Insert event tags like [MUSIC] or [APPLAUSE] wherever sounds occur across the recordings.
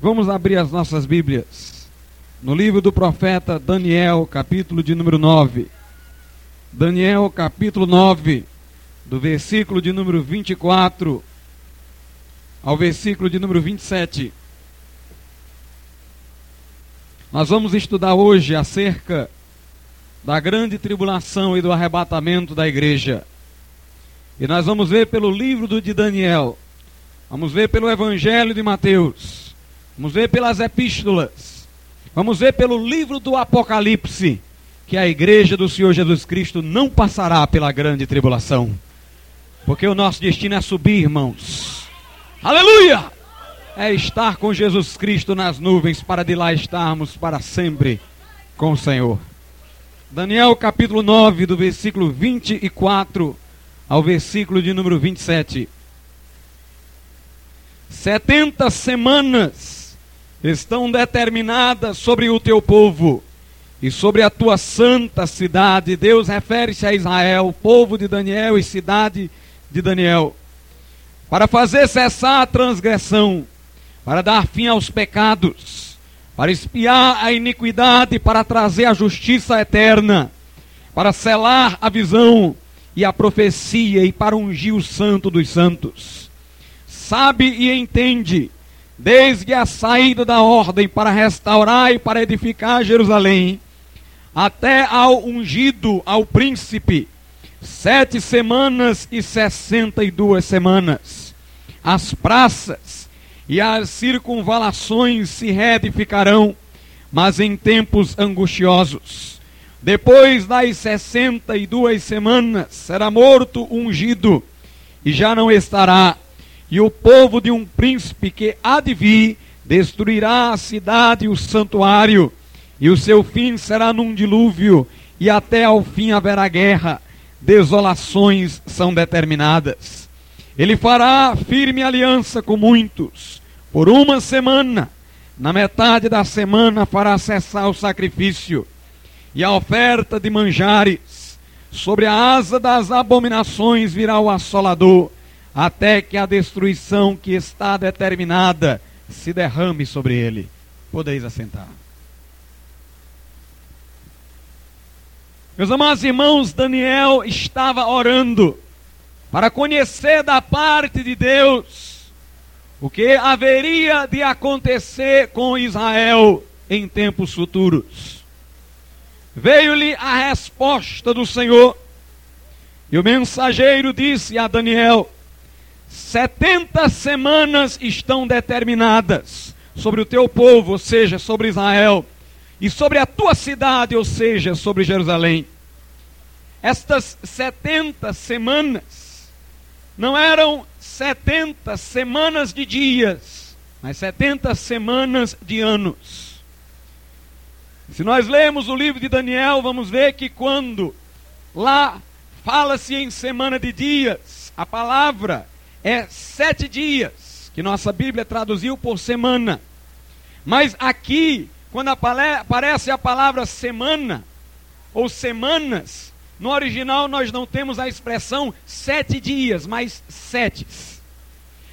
Vamos abrir as nossas Bíblias no livro do profeta Daniel, capítulo de número 9. Daniel, capítulo 9, do versículo de número 24 ao versículo de número 27. Nós vamos estudar hoje acerca da grande tribulação e do arrebatamento da igreja. E nós vamos ver pelo livro de Daniel, vamos ver pelo Evangelho de Mateus, vamos ver pelas epístolas, vamos ver pelo livro do Apocalipse, que a igreja do Senhor Jesus Cristo não passará pela grande tribulação, porque o nosso destino é subir, irmãos. Aleluia! É estar com Jesus Cristo nas nuvens, para de lá estarmos para sempre com o Senhor. Daniel capítulo 9, do versículo 24 ao versículo de número 27. Setenta semanas estão determinadas sobre o teu povo e sobre a tua santa cidade. Deus refere-se a Israel, povo de Daniel e cidade de Daniel, para fazer cessar a transgressão, para dar fim aos pecados para espiar a iniquidade, para trazer a justiça eterna, para selar a visão e a profecia e para ungir o santo dos santos. Sabe e entende, desde a saída da ordem para restaurar e para edificar Jerusalém, até ao ungido, ao príncipe, sete semanas e sessenta e duas semanas. As praças e as circunvalações se reedificarão, mas em tempos angustiosos. Depois das sessenta e duas semanas será morto ungido, e já não estará, e o povo de um príncipe que há de vir destruirá a cidade e o santuário, e o seu fim será num dilúvio, e até ao fim haverá guerra, desolações são determinadas. Ele fará firme aliança com muitos, por uma semana. Na metade da semana fará cessar o sacrifício e a oferta de manjares. Sobre a asa das abominações virá o assolador, até que a destruição que está determinada se derrame sobre ele. Podeis assentar. Meus amados irmãos, Daniel estava orando para conhecer da parte de Deus o que haveria de acontecer com Israel em tempos futuros. Veio-lhe a resposta do Senhor, e o mensageiro disse a Daniel: setenta semanas estão determinadas sobre o teu povo, ou seja, sobre Israel, e sobre a tua cidade, ou seja, sobre Jerusalém. Estas setenta semanas não eram 70 semanas de dias, mas 70 semanas de anos. Se nós lemos o livro de Daniel, vamos ver que quando lá fala-se em semana de dias, a palavra é sete dias, que nossa Bíblia traduziu por semana. Mas aqui, quando aparece a palavra semana, ou semanas, no original nós não temos a expressão sete dias, mas sete.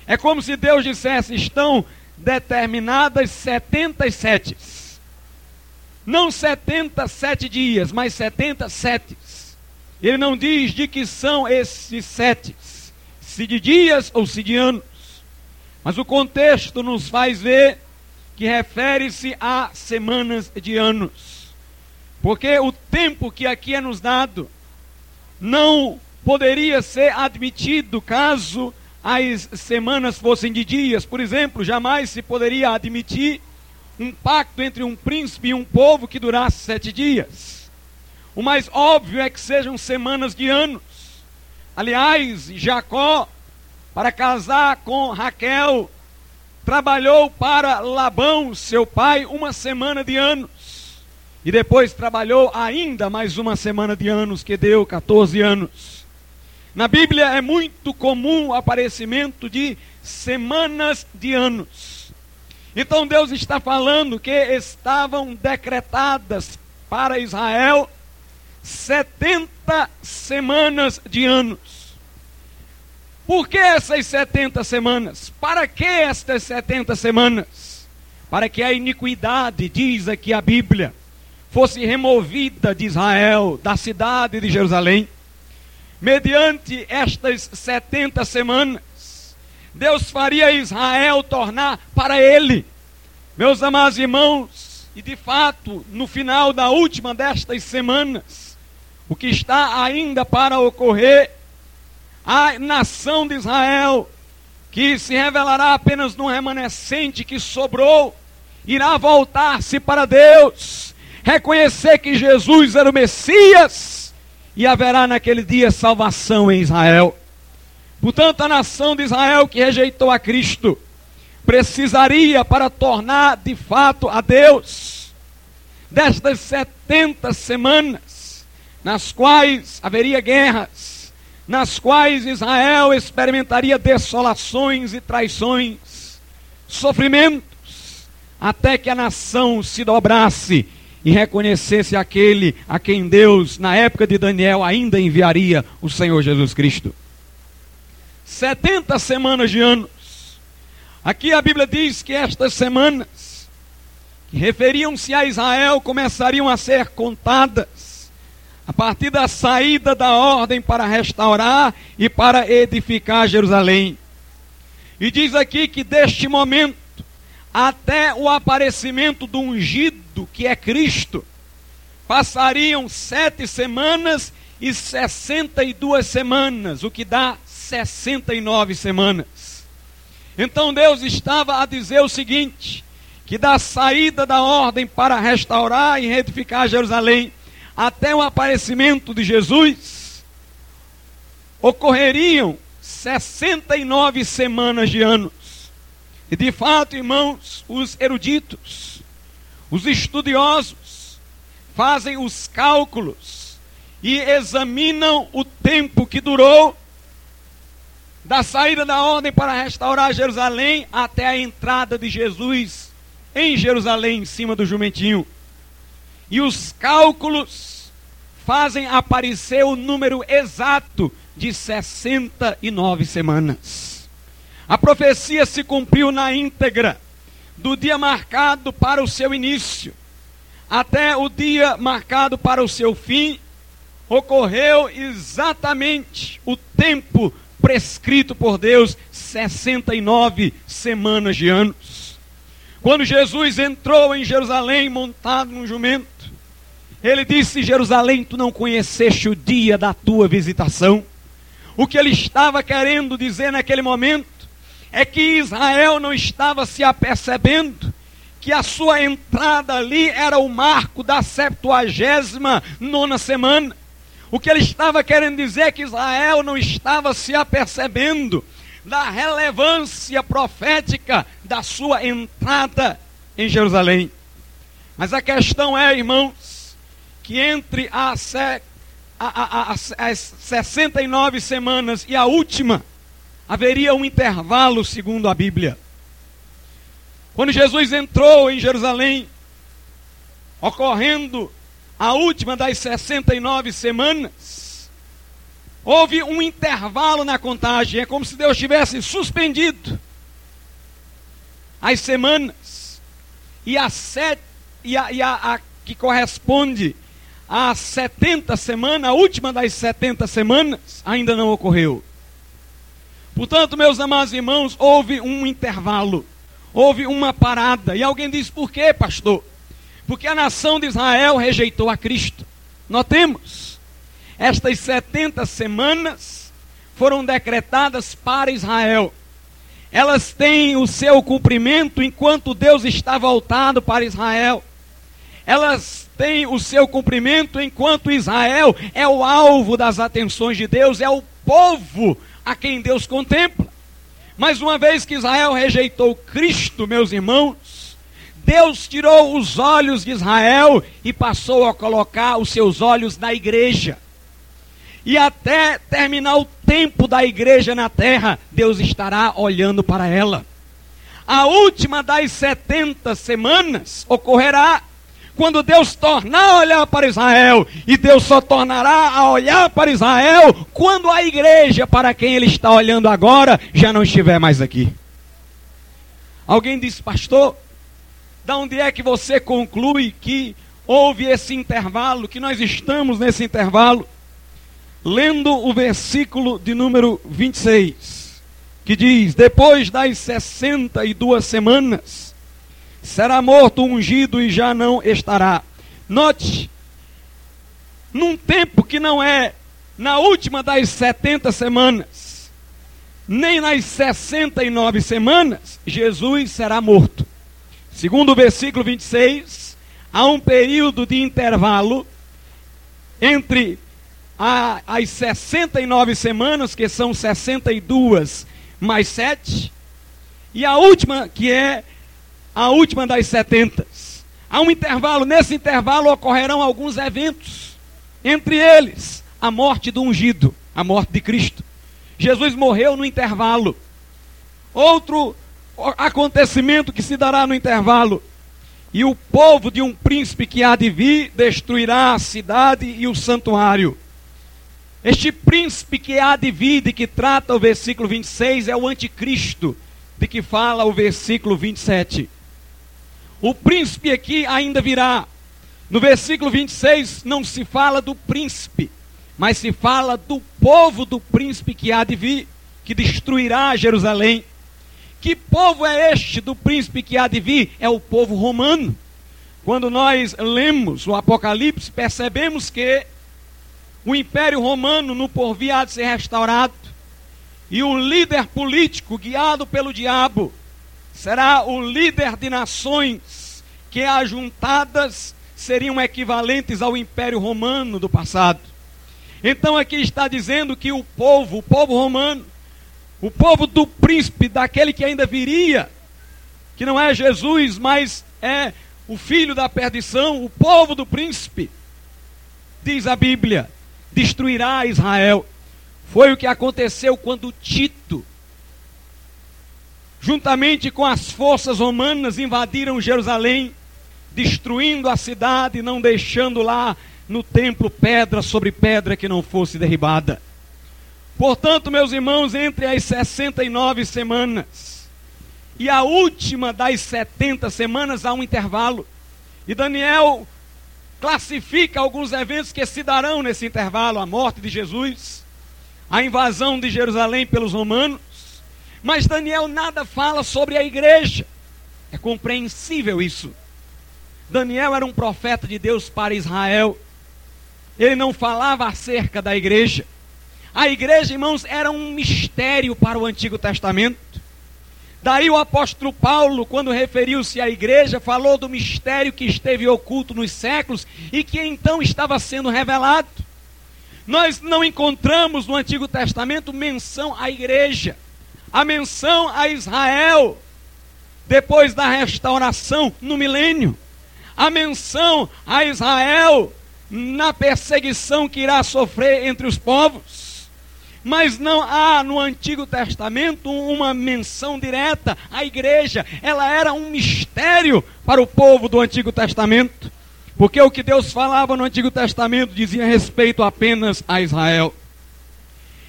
É como se Deus dissesse: estão determinadas setenta e sete. Não setenta sete dias, mas setenta sete. Ele não diz de que são esses sete, se de dias ou se de anos. Mas o contexto nos faz ver que refere-se a semanas de anos. Porque o tempo que aqui é nos dado não poderia ser admitido caso as semanas fossem de dias. Por exemplo, jamais se poderia admitir um pacto entre um príncipe e um povo que durasse sete dias. O mais óbvio é que sejam semanas de anos. Aliás, Jacó, para casar com Raquel, trabalhou para Labão, seu pai, uma semana de anos. E depois trabalhou ainda mais uma semana de anos, que deu 14 anos. Na Bíblia é muito comum o aparecimento de semanas de anos. Então Deus está falando que estavam decretadas para Israel 70 semanas de anos. Por que essas 70 semanas? Para que estas 70 semanas? para que a iniquidade, diz aqui a Bíblia, fosse removida de Israel, da cidade de Jerusalém. Mediante estas 70 semanas, Deus faria Israel tornar para ele. Meus amados irmãos, e de fato, no final da última destas semanas, o que está ainda para ocorrer, a nação de Israel, que se revelará apenas no remanescente que sobrou, irá voltar-se para Deus, reconhecer que Jesus era o Messias, e haverá naquele dia salvação em Israel. Portanto, a nação de Israel que rejeitou a Cristo precisaria, para tornar de fato a Deus, destas 70 semanas, nas quais haveria guerras, nas quais Israel experimentaria desolações e traições, sofrimentos, até que a nação se dobrasse e reconhecesse aquele a quem Deus, na época de Daniel, ainda enviaria o Senhor Jesus Cristo. 70 semanas de anos. Aqui a Bíblia diz que estas semanas, que referiam-se a Israel, começariam a ser contadas a partir da saída da ordem para restaurar e para edificar Jerusalém. E diz aqui que deste momento até o aparecimento do ungido, que é Cristo, passariam sete semanas e sessenta e duas semanas, o que dá sessenta e nove semanas. Então Deus estava a dizer o seguinte: que da saída da ordem para restaurar e reedificar Jerusalém até o aparecimento de Jesus, ocorreriam 69 semanas de anos. E de fato, irmãos, os eruditos, os estudiosos, fazem os cálculos e examinam o tempo que durou da saída da ordem para restaurar Jerusalém até a entrada de Jesus em Jerusalém, em cima do jumentinho. E os cálculos fazem aparecer o número exato de 69 semanas. A profecia se cumpriu na íntegra, do dia marcado para o seu início até o dia marcado para o seu fim, ocorreu exatamente o tempo prescrito por Deus 69 semanas de anos. Quando Jesus entrou em Jerusalém montado num jumento, ele disse: Jerusalém, tu não conheceste o dia da tua visitação. O que ele estava querendo dizer naquele momento é que Israel não estava se apercebendo que a sua entrada ali era o marco da septuagésima nona semana. O que ele estava querendo dizer é que Israel não estava se apercebendo da relevância profética da sua entrada em Jerusalém. Mas a questão é, irmãos, que entre as, a, a, a, as 69 semanas e a última, haveria um intervalo, segundo a Bíblia. Quando Jesus entrou em Jerusalém, ocorrendo a última das 69 semanas, houve um intervalo na contagem, é como se Deus tivesse suspendido as semanas, e a, set, e a, e a, a que corresponde a 70 semanas, a última das 70 semanas, ainda não ocorreu. Portanto, meus amados irmãos, houve um intervalo, houve uma parada. E alguém diz: por quê, pastor? Porque a nação de Israel rejeitou a Cristo. Notemos, estas 70 semanas foram decretadas para Israel. Elas têm o seu cumprimento enquanto Deus está voltado para Israel. Elas têm o seu cumprimento enquanto Israel é o alvo das atenções de Deus, é o povo a quem Deus contempla. Mas uma vez que Israel rejeitou Cristo, meus irmãos, Deus tirou os olhos de Israel e passou a colocar os seus olhos na igreja. E até terminar o tempo da igreja na terra, Deus estará olhando para ela. A última das 70 semanas ocorrerá quando Deus tornar a olhar para Israel, e Deus só tornará a olhar para Israel quando a igreja para quem ele está olhando agora já não estiver mais aqui. Alguém disse, pastor, Da onde é que você conclui que houve esse intervalo, que nós estamos nesse intervalo? Lendo o versículo de número 26, que diz: Depois das 62 semanas, será morto ungido e já não estará. Note, num tempo que não é na última das 70 semanas, nem nas 69 semanas, Jesus será morto. Segundo o versículo 26, há um período de intervalo entre a, as 69 semanas, que são 62 mais 7, e a última, que é a última das 70. Há um intervalo, nesse intervalo ocorrerão alguns eventos, entre eles a morte do ungido, a morte de Cristo. Jesus morreu no intervalo. Outro acontecimento que se dará no intervalo. E o povo de um príncipe que há de vir destruirá a cidade e o santuário. Este príncipe que há de vir, de que trata o versículo 26, é o anticristo, de que fala o versículo 27. O príncipe aqui ainda virá. No versículo 26 não se fala do príncipe, mas se fala do povo do príncipe que há de vir, que destruirá Jerusalém. Que povo é este do príncipe que há de vir? É o povo romano. Quando nós lemos o Apocalipse, percebemos que o Império Romano no porvir há de ser restaurado. E o líder político, guiado pelo diabo, será o líder de nações que, ajuntadas, seriam equivalentes ao Império Romano do passado. Então aqui está dizendo que o povo, o povo romano, o povo do príncipe, daquele que ainda viria, que não é Jesus, mas é o filho da perdição, o povo do príncipe, diz a Bíblia, destruirá Israel. Foi o que aconteceu quando Tito, juntamente com as forças romanas, invadiram Jerusalém, destruindo a cidade, não deixando lá no templo pedra sobre pedra que não fosse derribada. Portanto, meus irmãos, entre as 69 semanas e a última das 70 semanas há um intervalo. E Daniel classifica alguns eventos que se darão nesse intervalo: a morte de Jesus, a invasão de Jerusalém pelos romanos. Mas Daniel nada fala sobre a igreja. É compreensível isso. Daniel era um profeta de Deus para Israel. Ele não falava acerca da igreja. A igreja, irmãos, era um mistério para o Antigo Testamento. Daí o apóstolo Paulo, quando referiu-se à igreja, falou do mistério que esteve oculto nos séculos e que então estava sendo revelado. Nós não encontramos no Antigo Testamento menção à igreja, a menção a Israel, depois da restauração no milênio, a menção a Israel na perseguição que irá sofrer entre os povos. Mas não há no Antigo Testamento uma menção direta à igreja. Ela era um mistério para o povo do Antigo Testamento. Porque o que Deus falava no Antigo Testamento dizia respeito apenas a Israel.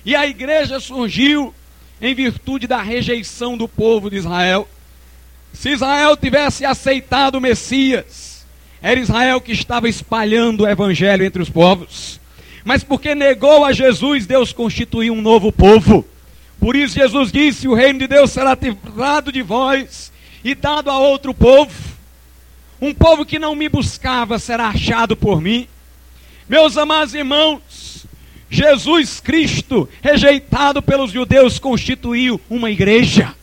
E a igreja surgiu em virtude da rejeição do povo de Israel. Se Israel tivesse aceitado o Messias, era Israel que estava espalhando o evangelho entre os povos. Mas porque negou a Jesus, Deus constituiu um novo povo. Por isso Jesus disse: O reino de Deus será tirado de vós e dado a outro povo. Um povo que não me buscava será achado por mim. Meus amados irmãos, Jesus Cristo, rejeitado pelos judeus, constituiu uma igreja.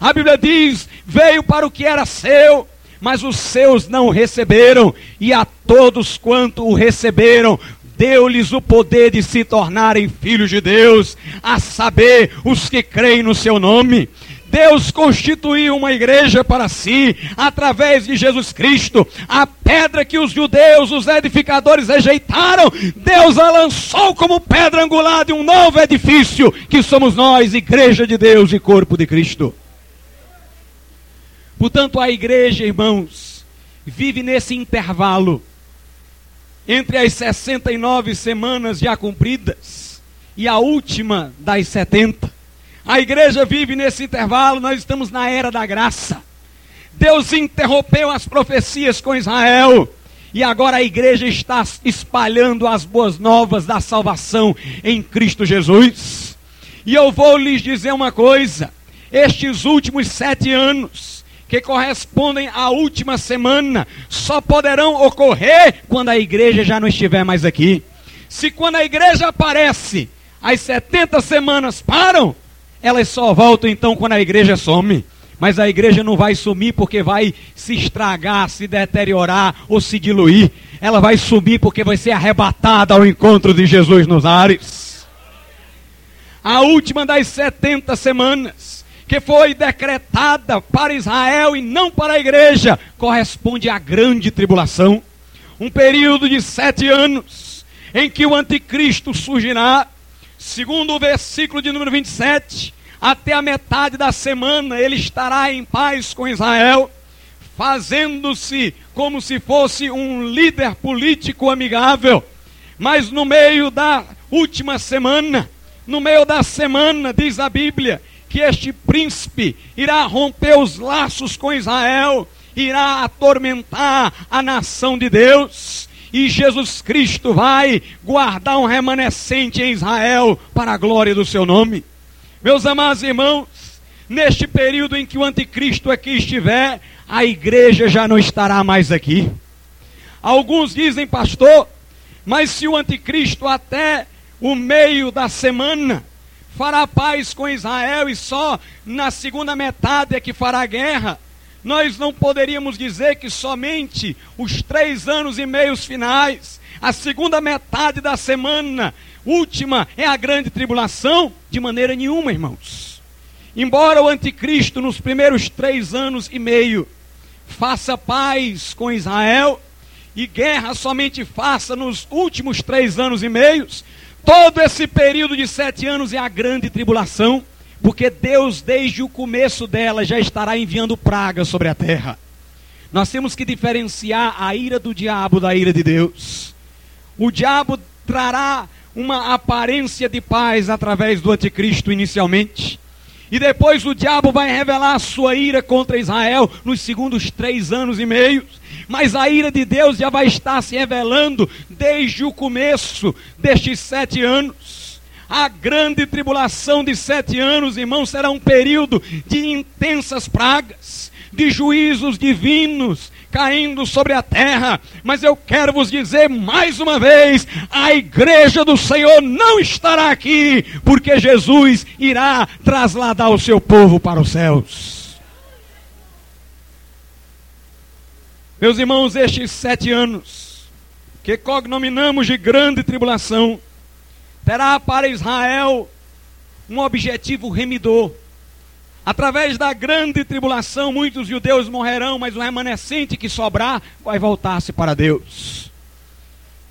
A Bíblia diz: veio para o que era seu, mas os seus não receberam, e a todos quanto o receberam, deu-lhes o poder de se tornarem filhos de Deus, a saber, os que creem no seu nome. Deus constituiu uma igreja para si, através de Jesus Cristo. A pedra que os judeus, os edificadores, rejeitaram, Deus a lançou como pedra angular de um novo edifício, que somos nós, igreja de Deus e corpo de Cristo. Portanto, a igreja, irmãos, vive nesse intervalo entre as 69 semanas já cumpridas e a última das 70. A igreja vive nesse intervalo, nós estamos na era da graça. Deus interrompeu as profecias com Israel. E agora a igreja está espalhando as boas novas da salvação em Cristo Jesus. E eu vou lhes dizer uma coisa: estes últimos sete anos, que correspondem à última semana, só poderão ocorrer quando a igreja já não estiver mais aqui. Se quando a igreja aparece, as 70 semanas param, elas só voltam então quando a igreja some. Mas a igreja não vai sumir porque vai se estragar, se deteriorar ou se diluir. Ela vai sumir porque vai ser arrebatada ao encontro de Jesus nos ares. A última das 70 semanas, que foi decretada para Israel e não para a igreja, corresponde à grande tribulação. Um período de sete anos, em que o anticristo surgirá, segundo o versículo de número 27 até a metade da semana ele estará em paz com Israel, fazendo-se como se fosse um líder político amigável. Mas no meio da última semana, no meio da semana, diz a Bíblia, que este príncipe irá romper os laços com Israel, irá atormentar a nação de Deus. E Jesus Cristo vai guardar um remanescente em Israel para a glória do seu nome. Meus amados irmãos, neste período em que o anticristo aqui estiver, a igreja já não estará mais aqui. Alguns dizem, pastor, mas se o anticristo até o meio da semana fará paz com Israel e só na segunda metade é que fará guerra, nós não poderíamos dizer que somente os três anos e meios finais, a segunda metade da semana, última é a grande tribulação? De maneira nenhuma, irmãos. Embora o anticristo, nos primeiros três anos e meio, faça paz com Israel, e guerra somente faça nos últimos três anos e meios, todo esse período de sete anos é a grande tribulação, porque Deus, desde o começo dela, já estará enviando praga sobre a terra. Nós temos que diferenciar a ira do diabo da ira de Deus. O diabo trará uma aparência de paz através do anticristo inicialmente. E depois o diabo vai revelar a sua ira contra Israel nos segundos três anos e meio. Mas a ira de Deus já vai estar se revelando desde o começo destes sete anos. A grande tribulação de sete anos, irmãos, será um período de intensas pragas, de juízos divinos, caindo sobre a terra. Mas eu quero vos dizer mais uma vez: a igreja do Senhor não estará aqui, porque Jesus irá trasladar o seu povo para os céus. Meus irmãos, estes sete anos, que cognominamos de grande tribulação, terá para Israel um objetivo remidor Através da grande tribulação, muitos judeus morrerão, mas o remanescente que sobrar vai voltar-se para Deus.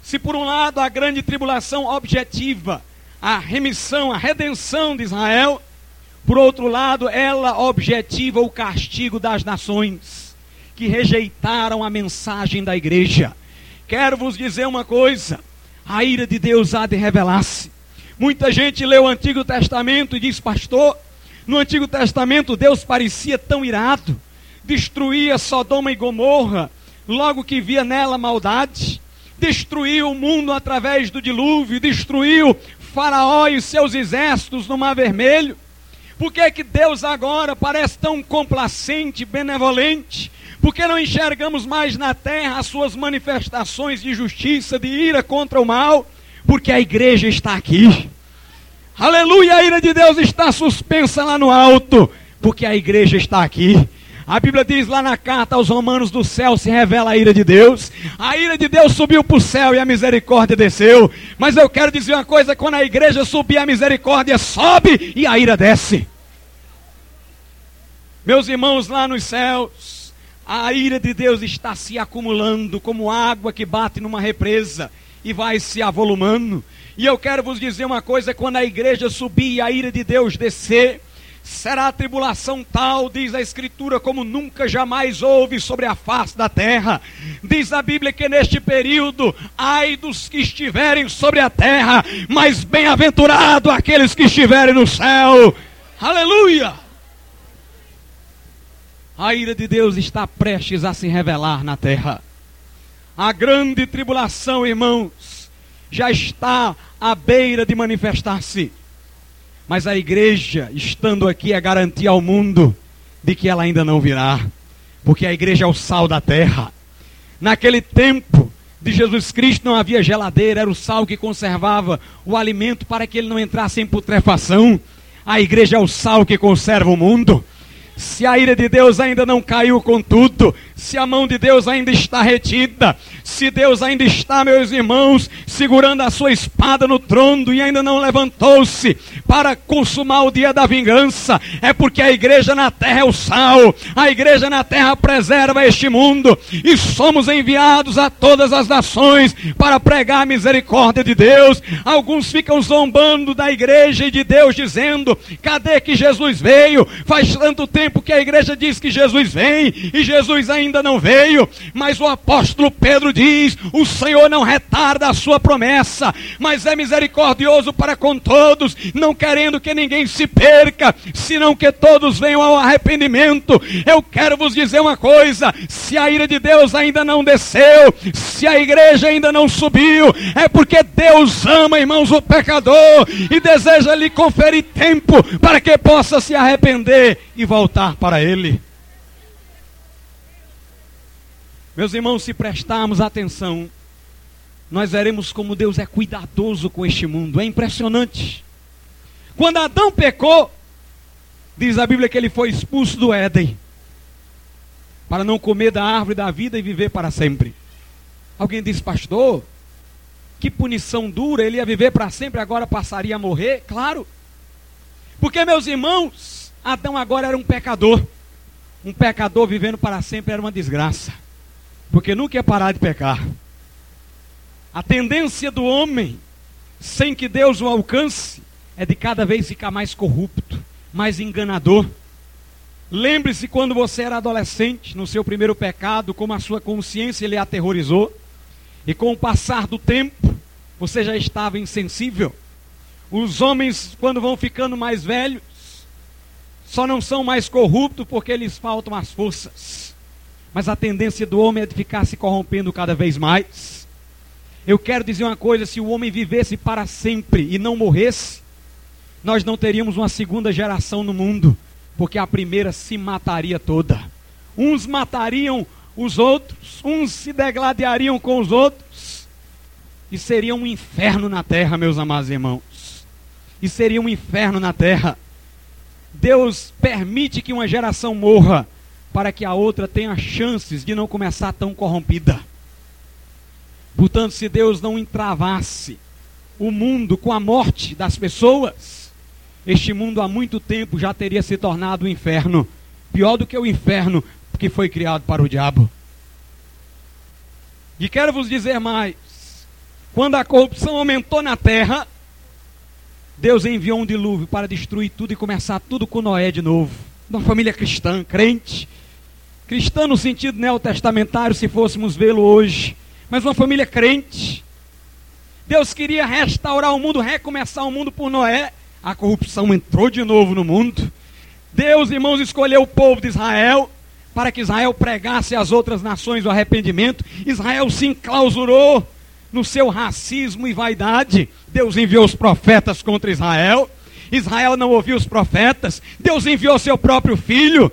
Se por um lado a grande tribulação objetiva a remissão, a redenção de Israel, por outro lado, ela objetiva o castigo das nações que rejeitaram a mensagem da igreja. Quero vos dizer uma coisa: a ira de Deus há de revelar-se. Muita gente lê o Antigo Testamento e diz, pastor, no Antigo Testamento, Deus parecia tão irado, destruía Sodoma e Gomorra, logo que via nela maldade, destruiu o mundo através do dilúvio, destruiu Faraó e seus exércitos no Mar Vermelho. Por que, que Deus agora parece tão complacente, benevolente? Por que não enxergamos mais na terra as suas manifestações de justiça, de ira contra o mal? Porque a igreja está aqui. Aleluia, a ira de Deus está suspensa lá no alto, porque a igreja está aqui. A Bíblia diz lá na carta aos Romanos: do céu se revela a ira de Deus. A ira de Deus subiu para o céu e a misericórdia desceu. Mas eu quero dizer uma coisa: quando a igreja subir, a misericórdia sobe e a ira desce. Meus irmãos, lá nos céus, a ira de Deus está se acumulando como água que bate numa represa e vai se avolumando. E eu quero vos dizer uma coisa: quando a igreja subir e a ira de Deus descer, será a tribulação tal, diz a Escritura, como nunca jamais houve sobre a face da terra. Diz a Bíblia que neste período, ai dos que estiverem sobre a terra, mas bem-aventurado aqueles que estiverem no céu. Aleluia! A ira de Deus está prestes a se revelar na terra. A grande tribulação, irmãos, já está à beira de manifestar-se. Mas a igreja, estando aqui, é garantir ao mundo de que ela ainda não virá. Porque a igreja é o sal da terra. Naquele tempo de Jesus Cristo não havia geladeira, era o sal que conservava o alimento para que ele não entrasse em putrefação. A igreja é o sal que conserva o mundo. Se a ira de Deus ainda não caiu com tudo, se a mão de Deus ainda está retida, se Deus ainda está, meus irmãos, segurando a sua espada no trono e ainda não levantou-se para consumar o dia da vingança, é porque a igreja na terra é o sal, a igreja na terra preserva este mundo e somos enviados a todas as nações para pregar a misericórdia de Deus. Alguns ficam zombando da igreja e de Deus, dizendo: cadê que Jesus veio? Faz tanto tempo que a igreja diz que Jesus vem e Jesus ainda ainda não veio, mas o apóstolo Pedro diz: o Senhor não retarda a sua promessa, mas é misericordioso para com todos, não querendo que ninguém se perca, senão que todos venham ao arrependimento. Eu quero vos dizer uma coisa: se a ira de Deus ainda não desceu, se a igreja ainda não subiu, é porque Deus ama, irmãos, o pecador e deseja lhe conferir tempo para que possa se arrepender e voltar para Ele. Meus irmãos, se prestarmos atenção, nós veremos como Deus é cuidadoso com este mundo. É impressionante. Quando Adão pecou, diz a Bíblia que ele foi expulso do Éden para não comer da árvore da vida e viver para sempre. Alguém diz, pastor, que punição dura, ele ia viver para sempre, agora passaria a morrer? Claro. Porque, meus irmãos, Adão agora era um pecador. Um pecador vivendo para sempre era uma desgraça. Porque nunca ia parar de pecar. A tendência do homem, sem que Deus o alcance, é de cada vez ficar mais corrupto, mais enganador. Lembre-se quando você era adolescente, no seu primeiro pecado, como a sua consciência lhe aterrorizou, e com o passar do tempo, você já estava insensível. Os homens, quando vão ficando mais velhos, só não são mais corruptos porque lhes faltam as forças. Mas a tendência do homem é de ficar se corrompendo cada vez mais. Eu quero dizer uma coisa: se o homem vivesse para sempre e não morresse, nós não teríamos uma segunda geração no mundo, porque a primeira se mataria toda. Uns matariam os outros, uns se degladiariam com os outros, e seria um inferno na terra, meus amados irmãos. E seria um inferno na terra. Deus permite que uma geração morra para que a outra tenha chances de não começar tão corrompida. Portanto, se Deus não entravasse o mundo com a morte das pessoas, este mundo há muito tempo já teria se tornado um inferno, pior do que o inferno que foi criado para o diabo. E quero vos dizer mais: quando a corrupção aumentou na terra, Deus enviou um dilúvio para destruir tudo e começar tudo com Noé de novo. Uma família cristã, crente, cristã no sentido neotestamentário, se fôssemos vê-lo hoje, mas uma família crente. Deus queria restaurar o mundo, recomeçar o mundo por Noé. A corrupção entrou de novo no mundo. Deus, irmãos, escolheu o povo de Israel para que Israel pregasse às outras nações o arrependimento. Israel se enclausurou no seu racismo e vaidade. Deus enviou os profetas contra Israel. Israel não ouviu os profetas. Deus enviou seu próprio filho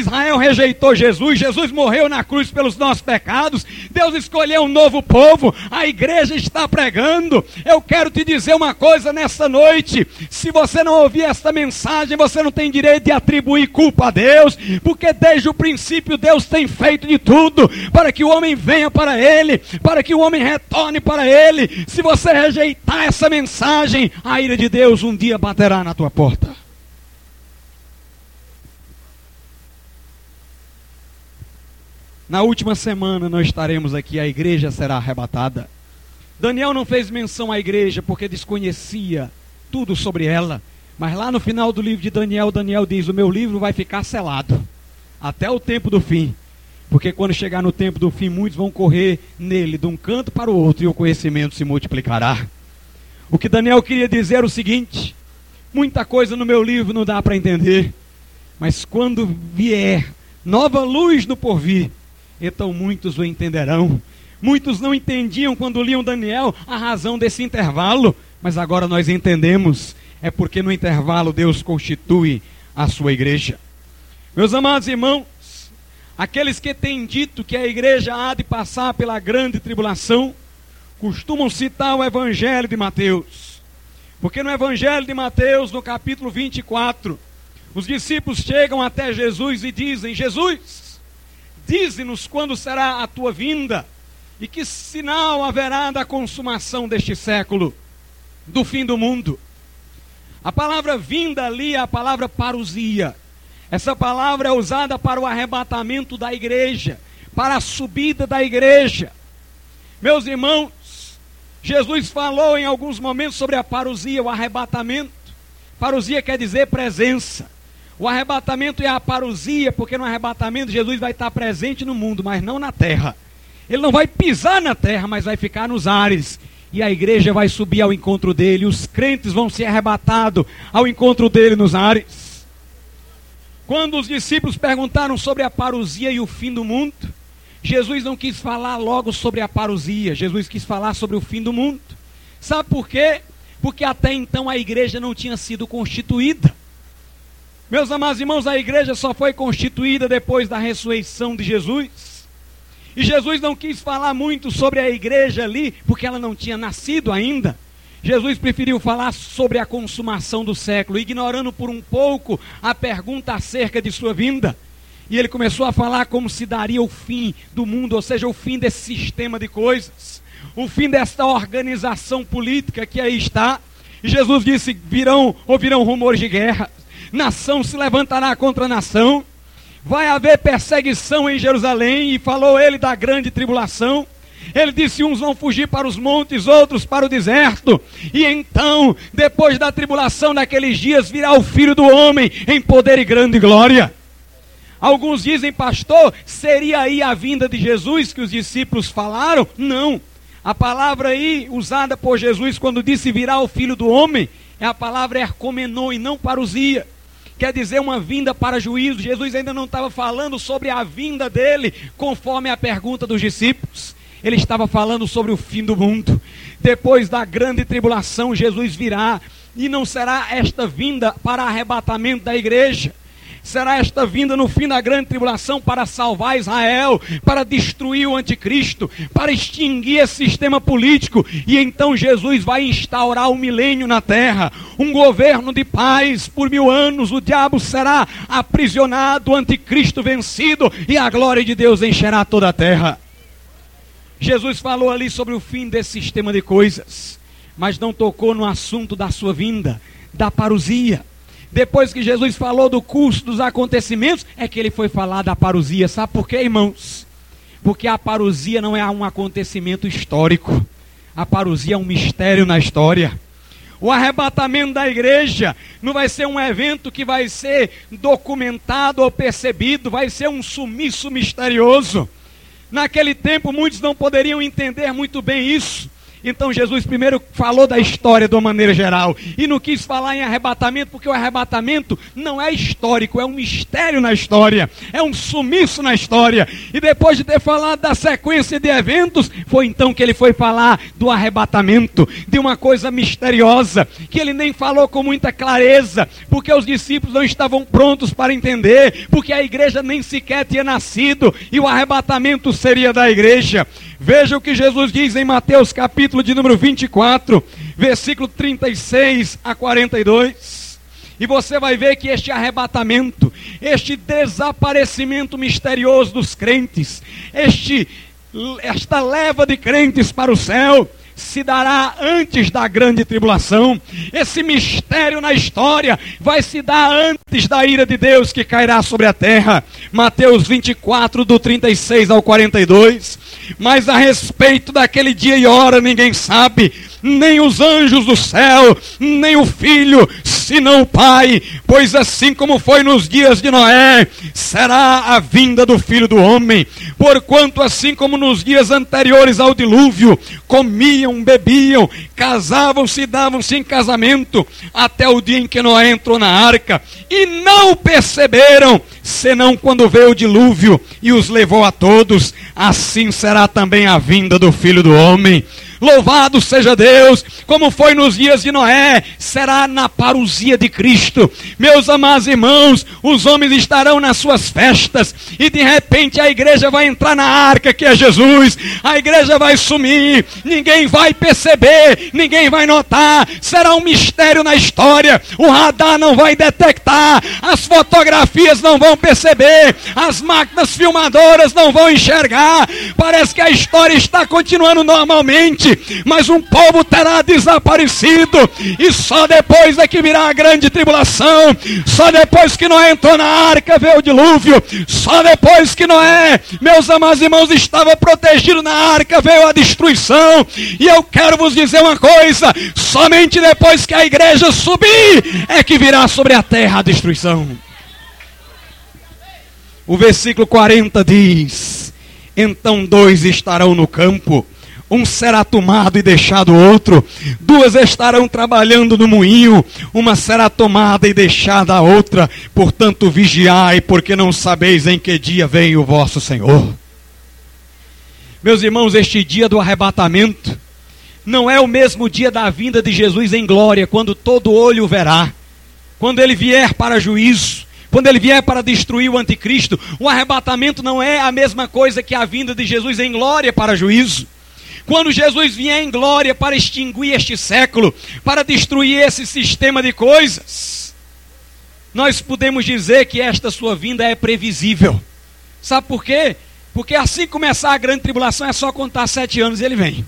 Israel rejeitou Jesus, Jesus morreu na cruz pelos nossos pecados, Deus escolheu um novo povo, a igreja está pregando. Eu quero te dizer uma coisa nessa noite: se você não ouvir esta mensagem, você não tem direito de atribuir culpa a Deus, porque desde o princípio Deus tem feito de tudo para que o homem venha para Ele, para que o homem retorne para Ele. Se você rejeitar essa mensagem, a ira de Deus um dia baterá na tua porta. Na última semana nós estaremos aqui, a igreja será arrebatada. Daniel não fez menção à igreja porque desconhecia tudo sobre ela. Mas lá no final do livro de Daniel, Daniel diz: O meu livro vai ficar selado até o tempo do fim. Porque quando chegar no tempo do fim, muitos vão correr nele de um canto para o outro e o conhecimento se multiplicará. O que Daniel queria dizer era o seguinte: muita coisa no meu livro não dá para entender, mas quando vier nova luz no porvir. Então muitos o entenderão. Muitos não entendiam quando liam Daniel a razão desse intervalo, mas agora nós entendemos. É porque no intervalo Deus constitui a sua igreja. Meus amados irmãos, aqueles que têm dito que a igreja há de passar pela grande tribulação, costumam citar o Evangelho de Mateus. Porque no Evangelho de Mateus, no capítulo 24, os discípulos chegam até Jesus e dizem: Jesus, dize-nos quando será a tua vinda e que sinal haverá da consumação deste século, do fim do mundo. A palavra vinda ali é a palavra parousia. Essa palavra é usada para o arrebatamento da igreja, para a subida da igreja. Meus irmãos, Jesus falou em alguns momentos sobre a parousia, o arrebatamento. Parousia quer dizer presença. O arrebatamento é a parousia, porque no arrebatamento Jesus vai estar presente no mundo, mas não na terra. Ele não vai pisar na terra, mas vai ficar nos ares. E a igreja vai subir ao encontro dele. Os crentes vão ser arrebatados ao encontro dele nos ares. Quando os discípulos perguntaram sobre a parousia e o fim do mundo, Jesus não quis falar logo sobre a parousia. Jesus quis falar sobre o fim do mundo. Sabe por quê? Porque até então a igreja não tinha sido constituída. Meus amados irmãos, a igreja só foi constituída depois da ressurreição de Jesus. E Jesus não quis falar muito sobre a igreja ali, porque ela não tinha nascido ainda. Jesus preferiu falar sobre a consumação do século, ignorando por um pouco a pergunta acerca de sua vinda. E ele começou a falar como se daria o fim do mundo, ou seja, o fim desse sistema de coisas, o fim desta organização política que aí está. E Jesus disse: virão, ouvirão rumores de guerra, nação se levantará contra nação, vai haver perseguição em Jerusalém, e falou ele da grande tribulação. Ele disse: uns vão fugir para os montes, outros para o deserto. E então, depois da tribulação daqueles dias, virá o filho do homem em poder e grande glória. Alguns dizem, pastor, seria aí a vinda de Jesus que os discípulos falaram? Não. A palavra aí usada por Jesus quando disse virá o filho do homem é a palavra ercomenou e não parousia quer dizer uma vinda para juízo. Jesus ainda não estava falando sobre a vinda dele, conforme a pergunta dos discípulos. Ele estava falando sobre o fim do mundo. Depois da grande tribulação, Jesus virá, e não será esta vinda para arrebatamento da igreja será esta vinda no fim da grande tribulação para salvar Israel, para destruir o anticristo, para extinguir esse sistema político. E então Jesus vai instaurar um milênio na terra, um governo de paz por mil anos. O diabo será aprisionado, o anticristo vencido e a glória de Deus encherá toda a terra. Jesus falou ali sobre o fim desse sistema de coisas, mas não tocou no assunto da sua vinda, da parousia. Depois que Jesus falou do curso dos acontecimentos, é que ele foi falar da parousia. Sabe por quê, irmãos? Porque a parousia não é um acontecimento histórico. A parousia é um mistério na história. O arrebatamento da igreja não vai ser um evento que vai ser documentado ou percebido, vai ser um sumiço misterioso. Naquele tempo, muitos não poderiam entender muito bem isso. Então Jesus primeiro falou da história de uma maneira geral e não quis falar em arrebatamento, porque o arrebatamento não é histórico, é um mistério na história, é um sumiço na história. E depois de ter falado da sequência de eventos, foi então que ele foi falar do arrebatamento, de uma coisa misteriosa, que ele nem falou com muita clareza, porque os discípulos não estavam prontos para entender, porque a igreja nem sequer tinha nascido e o arrebatamento seria da igreja. Veja o que Jesus diz em Mateus capítulo de número 24, versículo 36 a 42. E você vai ver que este arrebatamento, este desaparecimento misterioso dos crentes, este, esta leva de crentes para o céu, se dará antes da grande tribulação. Esse mistério na história vai se dar antes da ira de Deus que cairá sobre a terra. Mateus 24, do 36 ao 42. Mas a respeito daquele dia e hora ninguém sabe, nem os anjos do céu, nem o filho, senão o Pai, pois assim como foi nos dias de Noé, será a vinda do Filho do Homem. Porquanto, assim como nos dias anteriores ao dilúvio, comiam, bebiam, casavam-se, davam-se em casamento, até o dia em que Noé entrou na arca, e não perceberam, senão quando veio o dilúvio e os levou a todos, assim será também a vinda do Filho do Homem. Louvado seja Deus, como foi nos dias de Noé, será na parousia de Cristo. Meus amados irmãos, os homens estarão nas suas festas e de repente a igreja vai entrar na arca que é Jesus. A igreja vai sumir, ninguém vai perceber, ninguém vai notar. Será um mistério na história. O radar não vai detectar, as fotografias não vão perceber, as máquinas filmadoras não vão enxergar. Parece que a história está continuando normalmente mas um povo terá desaparecido, e só depois é que virá a grande tribulação, só depois que Noé entrou na arca veio o dilúvio, só depois que Noé, meus amados irmãos, estava protegido na arca veio a destruição, e eu quero vos dizer uma coisa: somente depois que a igreja subir é que virá sobre a terra a destruição. O versículo 40 diz: Então dois estarão no campo um será tomado e deixado outro, duas estarão trabalhando no moinho, uma será tomada e deixada a outra. Portanto, vigiai, porque não sabeis em que dia vem o vosso Senhor. Meus irmãos, este dia do arrebatamento não é o mesmo dia da vinda de Jesus em glória, quando todo olho verá, quando ele vier para juízo quando ele vier para destruir o anticristo, o arrebatamento não é a mesma coisa que a vinda de Jesus em glória para juízo. Quando Jesus vier em glória para extinguir este século, para destruir esse sistema de coisas, nós podemos dizer que esta sua vinda é previsível. Sabe por quê? Porque assim começar a grande tribulação é só contar sete anos e ele vem.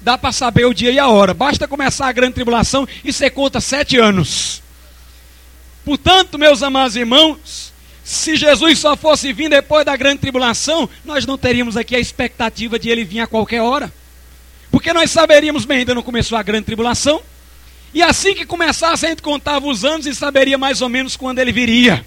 Dá para saber o dia e a hora. Basta começar a grande tribulação e você conta sete anos. Portanto, meus amados irmãos, se Jesus só fosse vir depois da grande tribulação, nós não teríamos aqui a expectativa de ele vir a qualquer hora. Porque nós saberíamos bem, ainda não começou a grande tribulação. E assim que começasse, a gente contava os anos e saberia mais ou menos quando ele viria.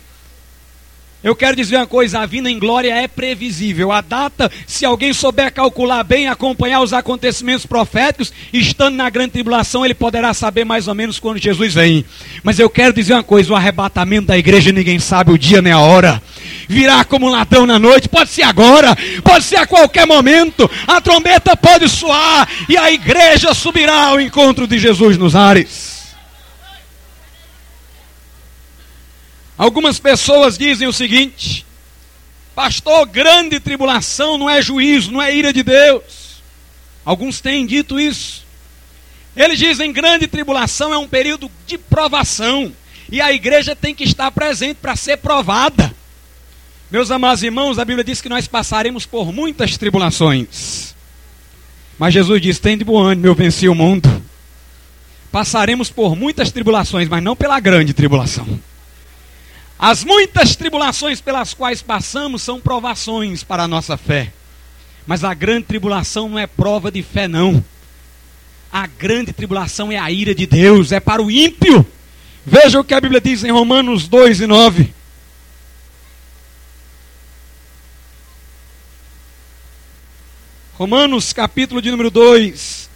Eu quero dizer uma coisa: a vinda em glória é previsível. A data, se alguém souber calcular bem, acompanhar os acontecimentos proféticos, estando na grande tribulação, ele poderá saber mais ou menos quando Jesus vem. Mas eu quero dizer uma coisa: o arrebatamento da igreja ninguém sabe o dia nem a hora. Virá como um ladrão na noite, pode ser agora, pode ser a qualquer momento. A trombeta pode soar e a igreja subirá ao encontro de Jesus nos ares. Algumas pessoas dizem o seguinte: Pastor, grande tribulação não é juízo, não é ira de Deus. Alguns têm dito isso. Eles dizem grande tribulação é um período de provação. E a igreja tem que estar presente para ser provada. Meus amados irmãos, a Bíblia diz que nós passaremos por muitas tribulações. Mas Jesus diz: tem de bom ânimo, eu venci o mundo. Passaremos por muitas tribulações, mas não pela grande tribulação. As muitas tribulações pelas quais passamos são provações para a nossa fé. Mas a grande tribulação não é prova de fé, não. A grande tribulação é a ira de Deus, é para o ímpio. Veja o que a Bíblia diz em Romanos 2 e 9. Romanos capítulo de número 2,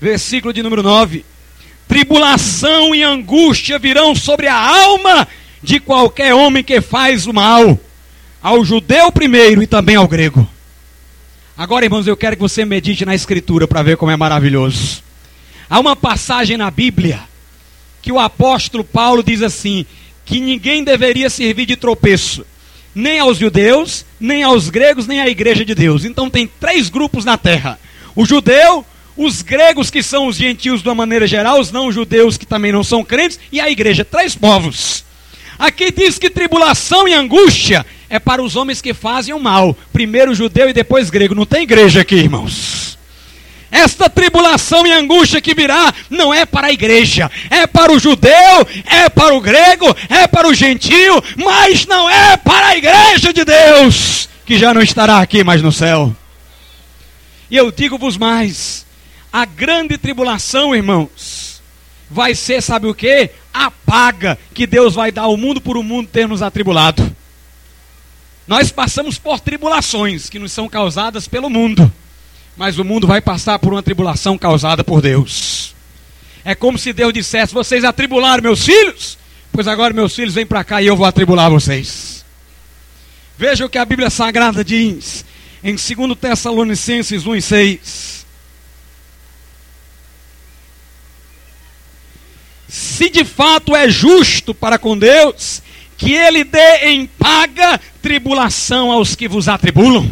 versículo de número 9. Tribulação e angústia virão sobre a alma de qualquer homem que faz o mal, ao judeu primeiro e também ao grego. Agora, irmãos, eu quero que você medite na Escritura para ver como é maravilhoso. Há uma passagem na Bíblia que o apóstolo Paulo diz assim: que ninguém deveria servir de tropeço, nem aos judeus, nem aos gregos, nem à igreja de Deus. Então tem três grupos na terra: o judeu, os gregos que são os gentios de uma maneira geral, os não judeus que também não são crentes, e a igreja, três povos. Aqui diz que tribulação e angústia é para os homens que fazem o mal. Primeiro judeu e depois grego. Não tem igreja aqui, irmãos. Esta tribulação e angústia que virá não é para a igreja, é para o judeu, é para o grego, é para o gentio, mas não é para a igreja de Deus, que já não estará aqui mais no céu. E eu digo-vos mais: a grande tribulação, irmãos, vai ser, sabe o que? A paga que Deus vai dar ao mundo por o mundo ter nos atribulado. Nós passamos por tribulações que nos são causadas pelo mundo, mas o mundo vai passar por uma tribulação causada por Deus. É como se Deus dissesse: Vocês atribularam meus filhos? Pois agora meus filhos vêm para cá e eu vou atribular vocês. Veja o que a Bíblia Sagrada diz em 2 Tessalonicenses 1 e 6. Se de fato é justo para com Deus que ele dê em paga tribulação aos que vos atribulam.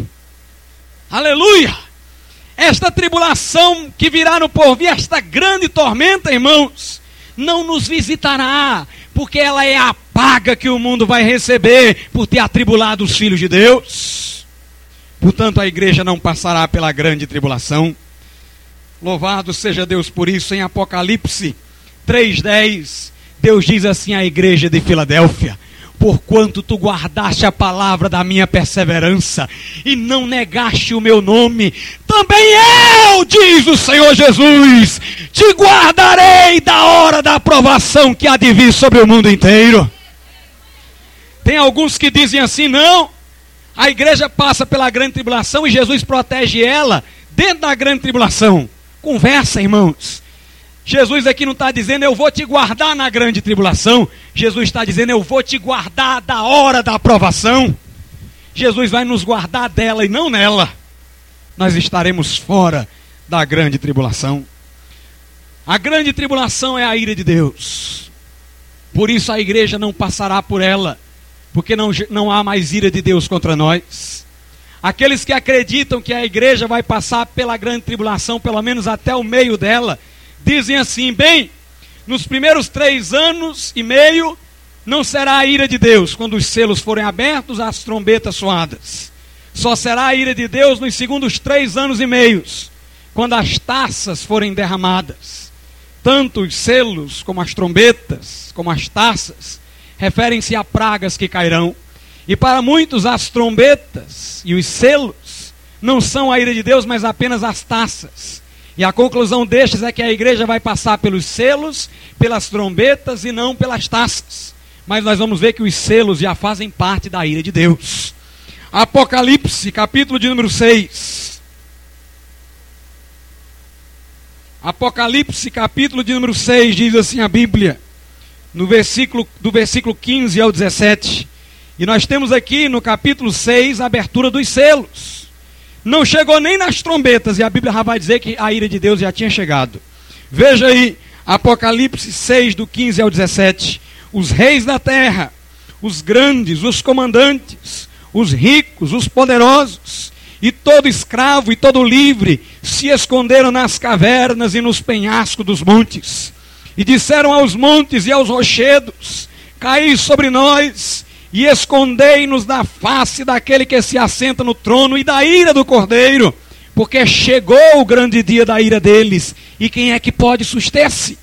Aleluia! Esta tribulação que virá no porvir, esta grande tormenta, irmãos, não nos visitará, porque ela é a paga que o mundo vai receber por ter atribulado os filhos de Deus. Portanto, a igreja não passará pela grande tribulação. Louvado seja Deus por isso, em Apocalipse 3,10, Deus diz assim à igreja de Filadélfia: porquanto tu guardaste a palavra da minha perseverança e não negaste o meu nome, também eu, diz o Senhor Jesus, te guardarei da hora da aprovação que há de vir sobre o mundo inteiro. Tem alguns que dizem assim: não, a igreja passa pela grande tribulação e Jesus protege ela dentro da grande tribulação. Conversa, irmãos. Jesus aqui não está dizendo eu vou te guardar na grande tribulação. Jesus está dizendo eu vou te guardar da hora da aprovação. Jesus vai nos guardar dela e não nela. Nós estaremos fora da grande tribulação. A grande tribulação é a ira de Deus. Por isso a igreja não passará por ela, porque não, não há mais ira de Deus contra nós. Aqueles que acreditam que a igreja vai passar pela grande tribulação, pelo menos até o meio dela, dizem assim: bem, nos primeiros três anos e meio não será a ira de Deus quando os selos forem abertos, as trombetas soadas. Só será a ira de Deus nos segundos três anos e meios, quando as taças forem derramadas. Tanto os selos, como as trombetas, como as taças, referem-se a pragas que cairão. E para muitos, as trombetas e os selos não são a ira de Deus, mas apenas as taças. E a conclusão destes é que a igreja vai passar pelos selos, pelas trombetas e não pelas taças. Mas nós vamos ver que os selos já fazem parte da ira de Deus. Apocalipse, capítulo de número 6. Apocalipse, capítulo de número 6, diz assim a Bíblia, no versículo, do versículo 15 ao 17. E nós temos aqui no capítulo 6 a abertura dos selos. Não chegou nem nas trombetas, e a Bíblia já vai dizer que a ira de Deus já tinha chegado. Veja aí, Apocalipse 6, do 15 ao 17. Os reis da terra, os grandes, os comandantes, os ricos, os poderosos, e todo escravo e todo livre se esconderam nas cavernas e nos penhascos dos montes. E disseram aos montes e aos rochedos: Caí sobre nós e escondei-nos da face daquele que se assenta no trono e da ira do cordeiro, porque chegou o grande dia da ira deles, e quem é que pode suster-se?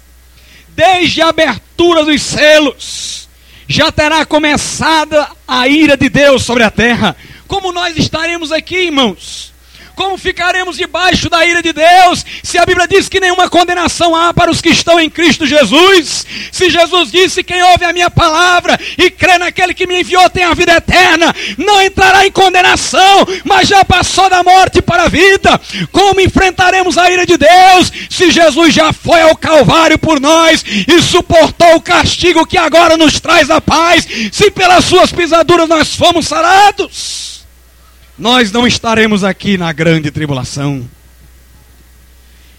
Desde a abertura dos selos, já terá começado a ira de Deus sobre a terra. Como nós estaremos aqui, irmãos? Como ficaremos debaixo da ira de Deus se a Bíblia diz que nenhuma condenação há para os que estão em Cristo Jesus? Se Jesus disse: Quem ouve a minha palavra e crê naquele que me enviou tem a vida eterna, não entrará em condenação, mas já passou da morte para a vida. Como enfrentaremos a ira de Deus se Jesus já foi ao Calvário por nós e suportou o castigo que agora nos traz a paz? Se pelas suas pisaduras nós fomos sarados nós não estaremos aqui na grande tribulação.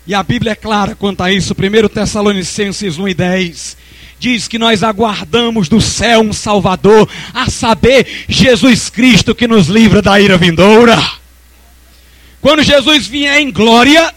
E a Bíblia é clara quanto a isso, 1 Tessalonicenses 1 e 10 diz que nós aguardamos do céu um Salvador, a saber, Jesus Cristo que nos livra da ira vindoura. Quando Jesus vier em glória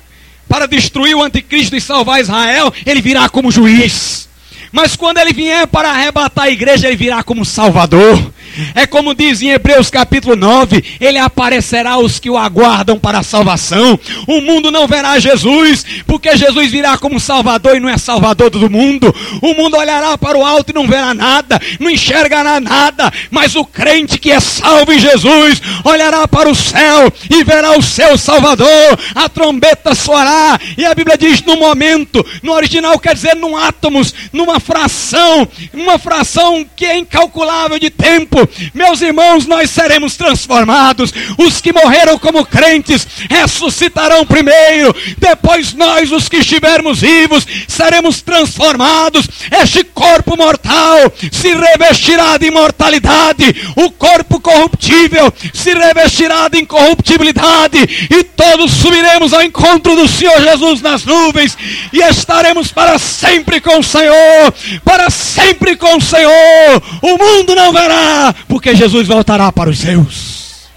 para destruir o anticristo e salvar Israel, ele virá como juiz. Mas quando ele vier para arrebatar a igreja, ele virá como Salvador. É como diz em Hebreus capítulo 9: Ele aparecerá aos que o aguardam para a salvação. O mundo não verá Jesus, porque Jesus virá como Salvador e não é Salvador do mundo. O mundo olhará para o alto e não verá nada, não enxergará nada, mas o crente que é salvo em Jesus olhará para o céu e verá o seu Salvador. A trombeta soará, e a Bíblia diz: no momento, no original quer dizer num átomos, numa fração, uma fração que é incalculável de tempo. Meus irmãos, nós seremos transformados. Os que morreram como crentes ressuscitarão primeiro, depois nós, os que estivermos vivos, seremos transformados. Este corpo mortal se revestirá de imortalidade, o corpo corruptível se revestirá de incorruptibilidade, e todos subiremos ao encontro do Senhor Jesus nas nuvens e estaremos para sempre com o Senhor, para sempre com o Senhor. O mundo não verá, porque Jesus voltará para os seus.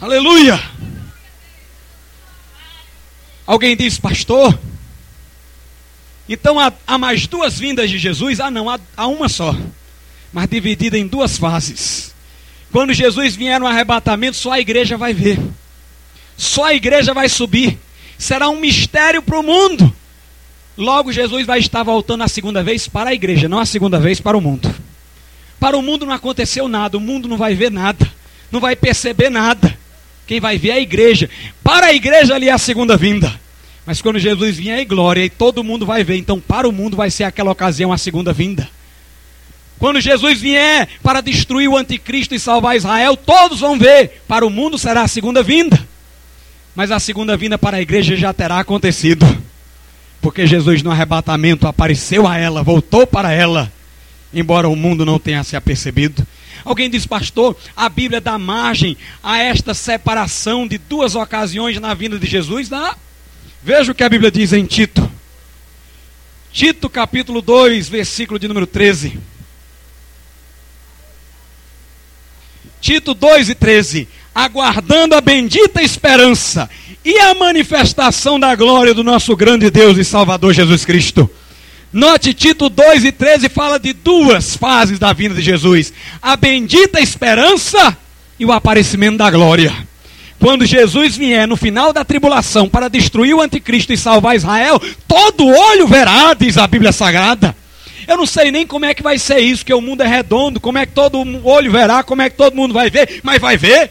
Aleluia! Alguém diz, pastor? Então há, há, mais duas vindas de Jesus? Ah, não, há, há uma só, mas dividida em duas fases. Quando Jesus vier no arrebatamento, só a igreja vai ver, só a igreja vai subir, será um mistério para o mundo. Logo, Jesus vai estar voltando a segunda vez para a igreja, não a segunda vez para o mundo. Para o mundo não aconteceu nada, o mundo não vai ver nada, não vai perceber nada. Quem vai ver é a igreja. Para a igreja ali é a segunda vinda. Mas quando Jesus vier em glória, e todo mundo vai ver. Então, para o mundo vai ser aquela ocasião a segunda vinda. Quando Jesus vier para destruir o anticristo e salvar Israel, todos vão ver. Para o mundo será a segunda vinda. Mas a segunda vinda para a igreja já terá acontecido. Porque Jesus no arrebatamento apareceu a ela, voltou para ela, embora o mundo não tenha se apercebido. Alguém diz, pastor, a Bíblia dá margem a esta separação de duas ocasiões na vinda de Jesus? Dá. Veja o que a Bíblia diz em Tito. Tito capítulo 2, versículo de número 13. Tito 2 e 13. Aguardando a bendita esperança e a manifestação da glória do nosso grande Deus e Salvador Jesus Cristo. Note, Tito 2 e 13 fala de duas fases da vinda de Jesus: a bendita esperança e o aparecimento da glória. Quando Jesus vier no final da tribulação para destruir o anticristo e salvar Israel, todo olho verá, diz a Bíblia Sagrada. Eu não sei nem como é que vai ser isso, que o mundo é redondo, como é que todo olho verá, como é que todo mundo vai ver, mas vai ver.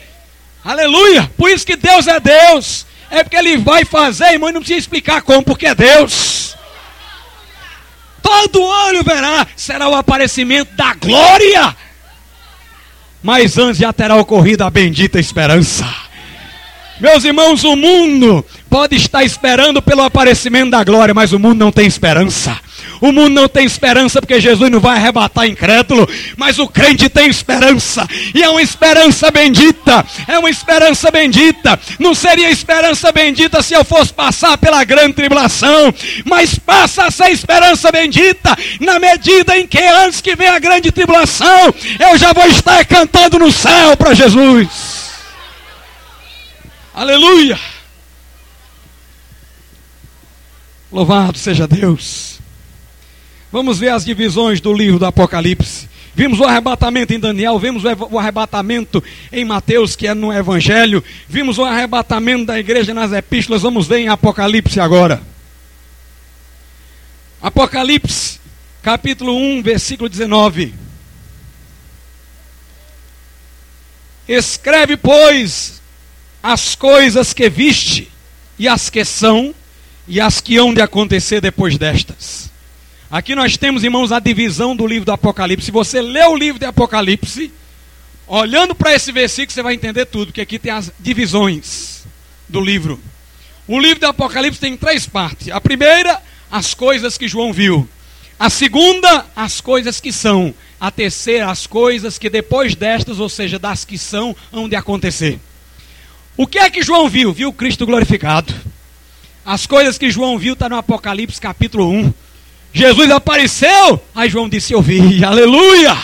Aleluia! Por isso que Deus é Deus. É porque ele vai fazer, irmão, e não precisa explicar como, porque é Deus. Todo olho verá, será o aparecimento da glória. Mas antes já terá ocorrido a bendita esperança. Meus irmãos, o mundo pode estar esperando pelo aparecimento da glória, mas o mundo não tem esperança. O mundo não tem esperança porque Jesus não vai arrebatar incrédulo, mas o crente tem esperança, e é uma esperança bendita, é uma esperança bendita. Não seria esperança bendita se eu fosse passar pela grande tribulação, mas passa a ser esperança bendita na medida em que antes que venha a grande tribulação, eu já vou estar cantando no céu para Jesus. Aleluia! Louvado seja Deus. Vamos ver as divisões do livro do Apocalipse. Vimos o arrebatamento em Daniel, vimos o arrebatamento em Mateus, que é no Evangelho, vimos o arrebatamento da igreja nas epístolas, vamos ver em Apocalipse agora. Apocalipse, capítulo 1, versículo 19. Escreve, pois, as coisas que viste, e as que são, e as que hão de acontecer depois destas. Aqui nós temos, irmãos, a divisão do livro do Apocalipse. Se você lê o livro de Apocalipse, olhando para esse versículo, você vai entender tudo, porque aqui tem as divisões do livro. O livro do Apocalipse tem três partes. A primeira, as coisas que João viu. A segunda, as coisas que são. A terceira, as coisas que depois destas, ou seja, das que são, hão de acontecer. O que é que João viu? Viu Cristo glorificado. As coisas que João viu está no Apocalipse capítulo 1. Jesus apareceu, aí João disse: Eu vi, aleluia.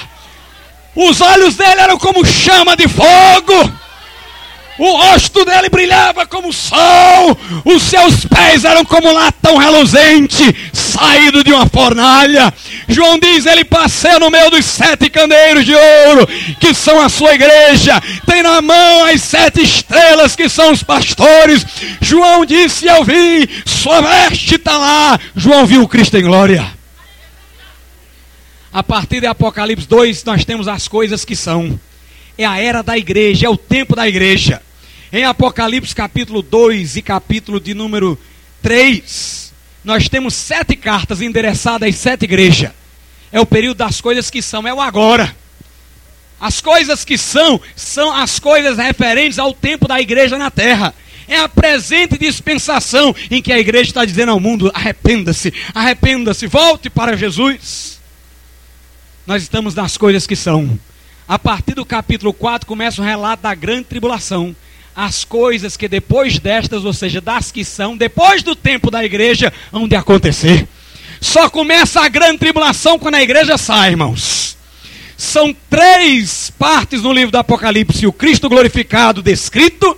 Os olhos dele eram como chama de fogo. O rosto dele brilhava como o sol, os seus pés eram como latão reluzente, saído de uma fornalha. João diz: ele passeia no meio dos sete candeeiros de ouro, que são a sua igreja, tem na mão as sete estrelas, que são os pastores. João disse: Eu vi, sua veste está lá. João viu Cristo em glória. A partir de Apocalipse 2, nós temos as coisas que são é a era da igreja, é o tempo da igreja. Em Apocalipse capítulo 2 e capítulo de número 3, nós temos sete cartas endereçadas às sete igrejas. É o período das coisas que são, é o agora. As coisas que são, são as coisas referentes ao tempo da igreja na terra. É a presente dispensação em que a igreja está dizendo ao mundo: arrependa-se, arrependa-se, volte para Jesus. Nós estamos nas coisas que são. A partir do capítulo 4 começa o relato da grande tribulação. As coisas que depois destas, ou seja, das que são, depois do tempo da igreja, vão de acontecer. Só começa a grande tribulação quando a igreja sai, irmãos. São três partes no livro do Apocalipse: o Cristo glorificado descrito,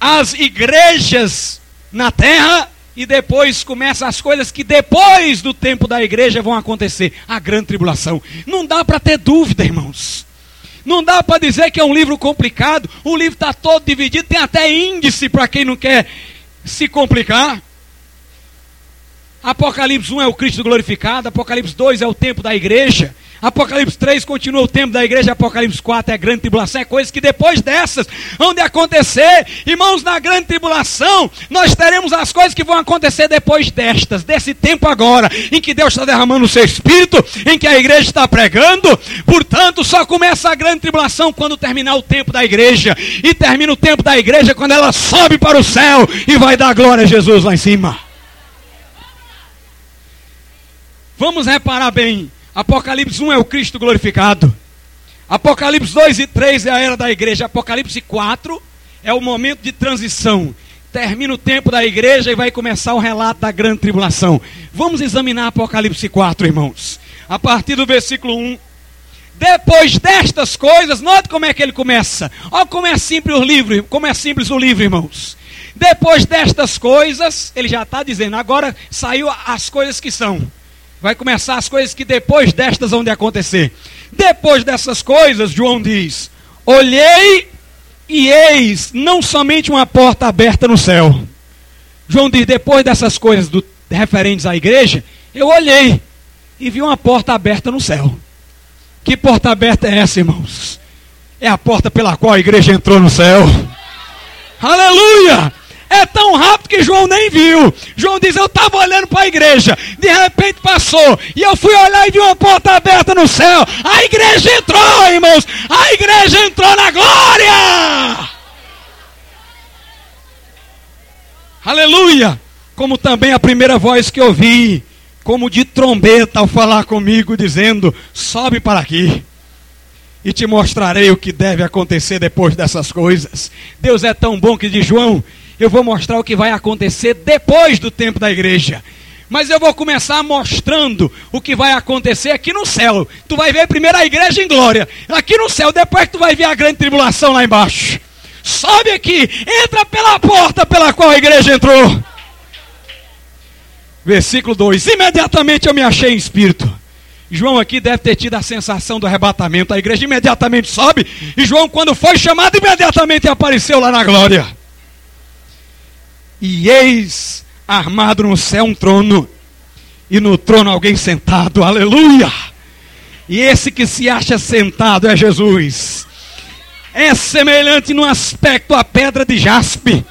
as igrejas na terra e depois começam as coisas que depois do tempo da igreja vão acontecer a grande tribulação. Não dá para ter dúvida, irmãos. Não dá para dizer que é um livro complicado. O livro está todo dividido, tem até índice para quem não quer se complicar. Apocalipse 1 é o Cristo glorificado, Apocalipse 2 é o tempo da igreja, Apocalipse 3 continua o tempo da igreja, Apocalipse 4 é a grande tribulação, é coisas que depois dessas vão de acontecer. Irmãos, na grande tribulação, nós teremos as coisas que vão acontecer depois destas, desse tempo agora, em que Deus está derramando o seu espírito, em que a igreja está pregando. Portanto, só começa a grande tribulação quando terminar o tempo da igreja. E termina o tempo da igreja quando ela sobe para o céu e vai dar glória a Jesus lá em cima. Vamos reparar bem Apocalipse 1 é o Cristo glorificado. Apocalipse 2 e 3 é a era da igreja. Apocalipse 4 é o momento de transição. Termina o tempo da igreja e vai começar o relato da grande tribulação. Vamos examinar Apocalipse 4, irmãos. A partir do versículo 1. Depois destas coisas, note como é que ele começa. Olha como é simples o livro, como é simples o livro, irmãos. Depois destas coisas, ele já está dizendo, agora saiu as coisas que são. Vai começar as coisas que depois destas vão de acontecer. Depois dessas coisas, João diz: Olhei e eis não somente uma porta aberta no céu. João diz: depois dessas coisas do, referentes à igreja, eu olhei e vi uma porta aberta no céu. Que porta aberta é essa, irmãos? É a porta pela qual a igreja entrou no céu. [LAUGHS] Aleluia! É tão rápido que João nem viu. João diz: Eu estava olhando para a igreja, de repente passou, e eu fui olhar e vi uma porta aberta no céu. A igreja entrou, irmãos. A igreja entrou na glória. Aleluia! Como também a primeira voz que ouvi, como de trombeta ao falar comigo, dizendo: Sobe para aqui e te mostrarei o que deve acontecer depois dessas coisas. Deus é tão bom que de João eu vou mostrar o que vai acontecer depois do tempo da igreja. Mas eu vou começar mostrando o que vai acontecer aqui no céu. Tu vai ver primeiro a igreja em glória. Aqui no céu, depois tu vai ver a grande tribulação lá embaixo. Sobe aqui, entra pela porta pela qual a igreja entrou. Versículo 2: Imediatamente eu me achei em espírito. João aqui deve ter tido a sensação do arrebatamento. A igreja imediatamente sobe. E João, quando foi chamado, imediatamente apareceu lá na glória. E eis armado no céu um trono, e no trono alguém sentado, aleluia! E esse que se acha sentado é Jesus. É semelhante no aspecto à pedra de jaspe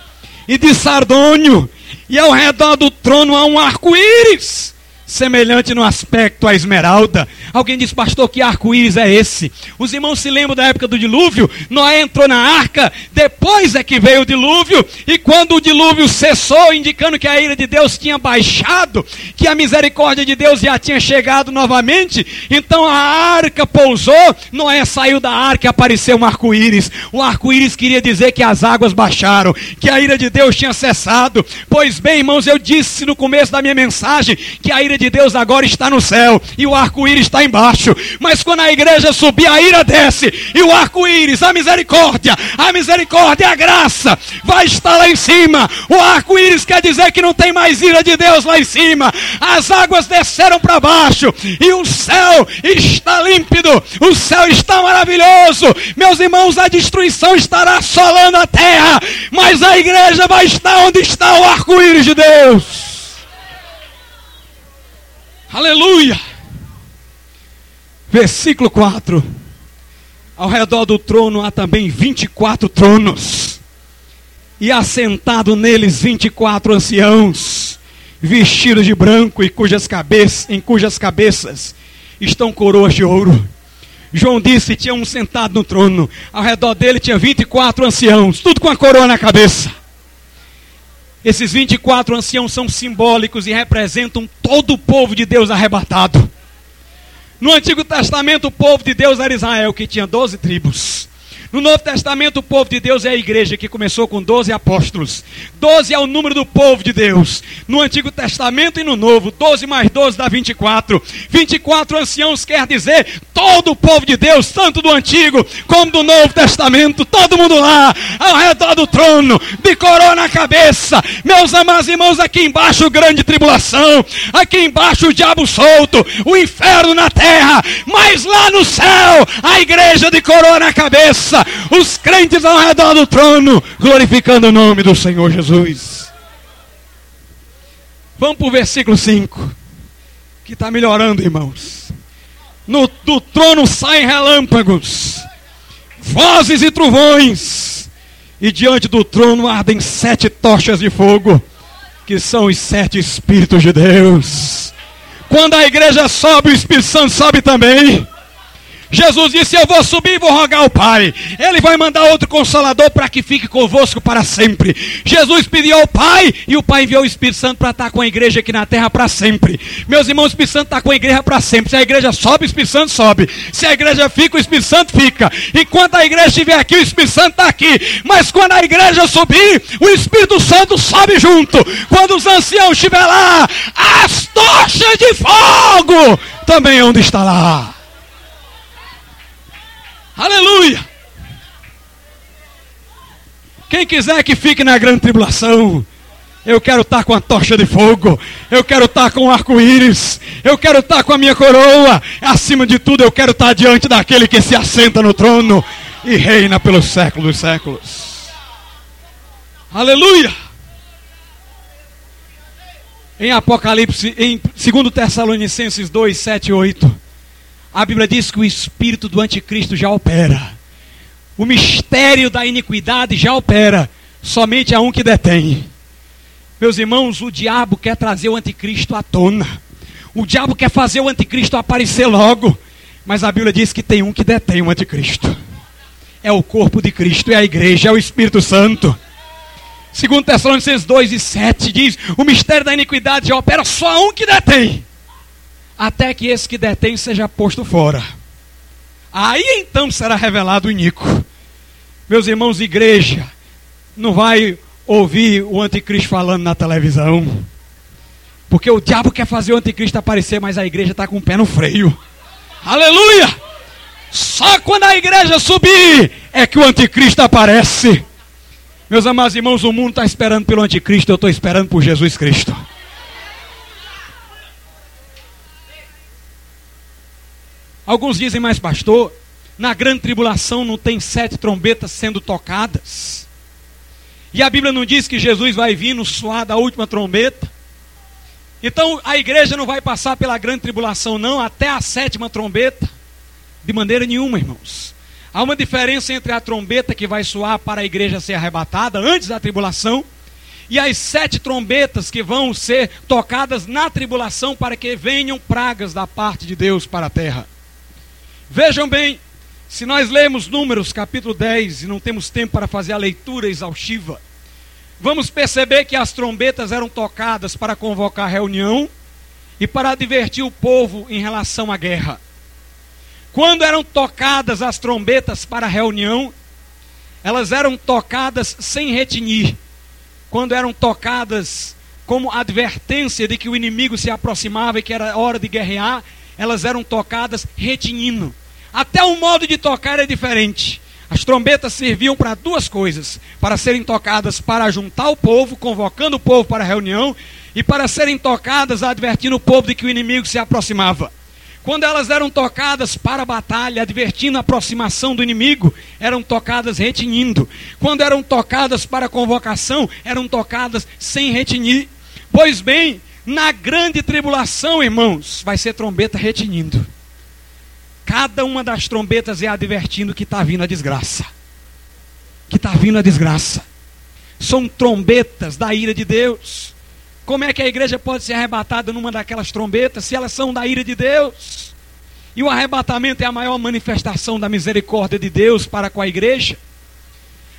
e de sardônio, e ao redor do trono há um arco-íris semelhante no aspecto à esmeralda. Alguém diz, pastor, que arco-íris é esse? Os irmãos se lembram da época do dilúvio? Noé entrou na arca, depois é que veio o dilúvio, e quando o dilúvio cessou, indicando que a ira de Deus tinha baixado, que a misericórdia de Deus já tinha chegado novamente, então a arca pousou, Noé saiu da arca e apareceu um arco-íris. O arco-íris queria dizer que as águas baixaram, que a ira de Deus tinha cessado. Pois bem, irmãos, eu disse no começo da minha mensagem que a ira de Deus agora está no céu e o arco-íris está embaixo. Mas quando a igreja subir, a ira desce e o arco-íris, a misericórdia, a misericórdia, a graça vai estar lá em cima. O arco-íris quer dizer que não tem mais ira de Deus lá em cima. As águas desceram para baixo e o céu está límpido, o céu está maravilhoso. Meus irmãos, a destruição estará assolando a terra, mas a igreja vai estar onde está o arco-íris de Deus. Aleluia! Versículo 4. Ao redor do trono há também 24 tronos, e assentado neles 24 anciãos, vestidos de branco e cujas cabeças, em cujas cabeças estão coroas de ouro. João disse: tinha um sentado no trono, ao redor dele tinha 24 anciãos, tudo com a coroa na cabeça. Esses 24 anciãos são simbólicos e representam todo o povo de Deus arrebatado. No Antigo Testamento, o povo de Deus era Israel, que tinha 12 tribos. No Novo Testamento, o povo de Deus é a igreja que começou com 12 apóstolos. 12 é o número do povo de Deus. No Antigo Testamento e no Novo, 12 mais 12 dá 24. 24 anciãos quer dizer todo o povo de Deus, tanto do Antigo como do Novo Testamento. Todo mundo lá, ao redor do trono, de coroa na cabeça. Meus amados irmãos, aqui embaixo, grande tribulação. Aqui embaixo, o diabo solto, o inferno na terra. Mas lá no céu, a igreja de coroa na cabeça os crentes ao redor do trono, glorificando o nome do Senhor Jesus. Vamos para o versículo 5, que está melhorando, irmãos. No, do trono saem relâmpagos, vozes e trovões, e diante do trono ardem sete tochas de fogo, que são os sete Espíritos de Deus. Quando a igreja sobe, o Espírito Santo sobe também. Jesus disse: Eu vou subir e vou rogar ao Pai. Ele vai mandar outro consolador para que fique convosco para sempre. Jesus pediu ao Pai e o Pai enviou o Espírito Santo para estar com a igreja aqui na terra para sempre. Meus irmãos, o Espírito Santo está com a igreja para sempre. Se a igreja sobe, o Espírito Santo sobe. Se a igreja fica, o Espírito Santo fica. Enquanto a igreja estiver aqui, o Espírito Santo está aqui. Mas quando a igreja subir, o Espírito Santo sobe junto. Quando os anciãos estiver lá, as tochas de fogo também onde está lá. Aleluia! Quem quiser que fique na grande tribulação, eu quero estar com a tocha de fogo. Eu quero estar com o arco-íris. Eu quero estar com a minha coroa. Acima de tudo, eu quero estar diante daquele que se assenta no trono e reina pelos séculos dos séculos. Aleluia! Em Apocalipse, em 2 Tessalonicenses 2, 7 e 8. A Bíblia diz que o espírito do anticristo já opera. O mistério da iniquidade já opera. Somente há um que detém. Meus irmãos, o diabo quer trazer o anticristo à tona. O diabo quer fazer o anticristo aparecer logo. Mas a Bíblia diz que tem um que detém o anticristo. É o corpo de Cristo, é a igreja, é o Espírito Santo. Segundo Tessalonicenses 2 e 7 diz: o mistério da iniquidade já opera, só há um que detém até que esse que detém seja posto fora. Aí então será revelado o Nico. Meus irmãos, igreja, não vai ouvir o anticristo falando na televisão. Porque o diabo quer fazer o anticristo aparecer, mas a igreja está com o pé no freio. Aleluia! Só quando a igreja subir é que o anticristo aparece. Meus amados irmãos, o mundo está esperando pelo anticristo, eu estou esperando por Jesus Cristo. Alguns dizem, mas pastor, na grande tribulação não tem sete trombetas sendo tocadas. E a Bíblia não diz que Jesus vai vir no suar da última trombeta. Então a igreja não vai passar pela grande tribulação, não, até a sétima trombeta. De maneira nenhuma, irmãos. Há uma diferença entre a trombeta que vai soar para a igreja ser arrebatada antes da tribulação e as sete trombetas que vão ser tocadas na tribulação para que venham pragas da parte de Deus para a terra. Vejam bem, se nós lemos Números capítulo 10 e não temos tempo para fazer a leitura exaustiva, vamos perceber que as trombetas eram tocadas para convocar reunião e para advertir o povo em relação à guerra. Quando eram tocadas as trombetas para reunião, elas eram tocadas sem retinir. Quando eram tocadas como advertência de que o inimigo se aproximava e que era hora de guerrear, elas eram tocadas retinindo. Até o modo de tocar é diferente. As trombetas serviam para duas coisas: para serem tocadas para juntar o povo, convocando o povo para a reunião, e para serem tocadas advertindo o povo de que o inimigo se aproximava. Quando elas eram tocadas para a batalha, advertindo a aproximação do inimigo, eram tocadas retinindo. Quando eram tocadas para a convocação, eram tocadas sem retinir. Pois bem, na grande tribulação, irmãos, vai ser trombeta retinindo. Cada uma das trombetas é advertindo que está vindo a desgraça. Que está vindo a desgraça. São trombetas da ira de Deus. Como é que a igreja pode ser arrebatada numa daquelas trombetas se elas são da ira de Deus? E o arrebatamento é a maior manifestação da misericórdia de Deus para com a igreja.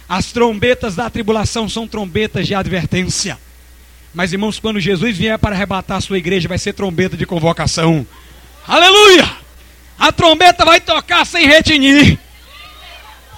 As trombetas da tribulação são trombetas de advertência. Mas, irmãos, quando Jesus vier para arrebatar a sua igreja, vai ser trombeta de convocação. Aleluia! A trombeta vai tocar sem retinir.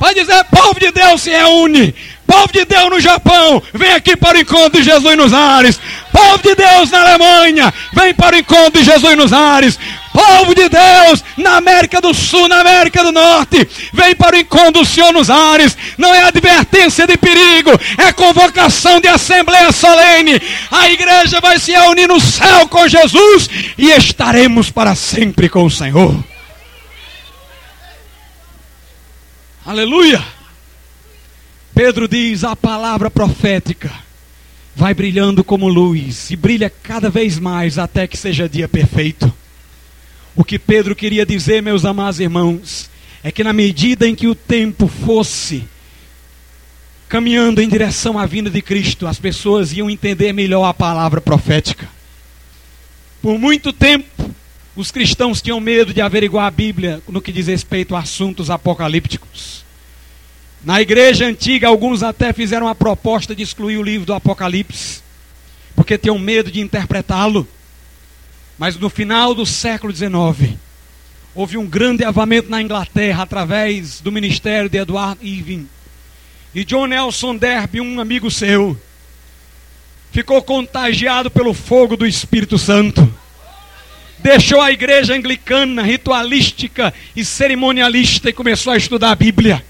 Vai dizer, povo de Deus se reúne. Povo de Deus no Japão, vem aqui para o encontro de Jesus nos ares. Povo de Deus na Alemanha, vem para o encontro de Jesus nos ares. Povo de Deus na América do Sul, na América do Norte, vem para o encontro do Senhor nos ares. Não é advertência de perigo, é convocação de assembleia solene. A igreja vai se reunir no céu com Jesus e estaremos para sempre com o Senhor. Aleluia! Pedro diz: a palavra profética vai brilhando como luz e brilha cada vez mais até que seja dia perfeito. O que Pedro queria dizer, meus amados irmãos, é que na medida em que o tempo fosse caminhando em direção à vinda de Cristo, as pessoas iam entender melhor a palavra profética. Por muito tempo, os cristãos tinham medo de averiguar a Bíblia no que diz respeito a assuntos apocalípticos. Na igreja antiga, alguns até fizeram a proposta de excluir o livro do Apocalipse, porque tinham medo de interpretá-lo. Mas no final do século XIX, houve um grande avamento na Inglaterra através do ministério de Edward Irving. E John Nelson Derby, um amigo seu, ficou contagiado pelo fogo do Espírito Santo deixou a igreja anglicana, ritualística e cerimonialista e começou a estudar a Bíblia.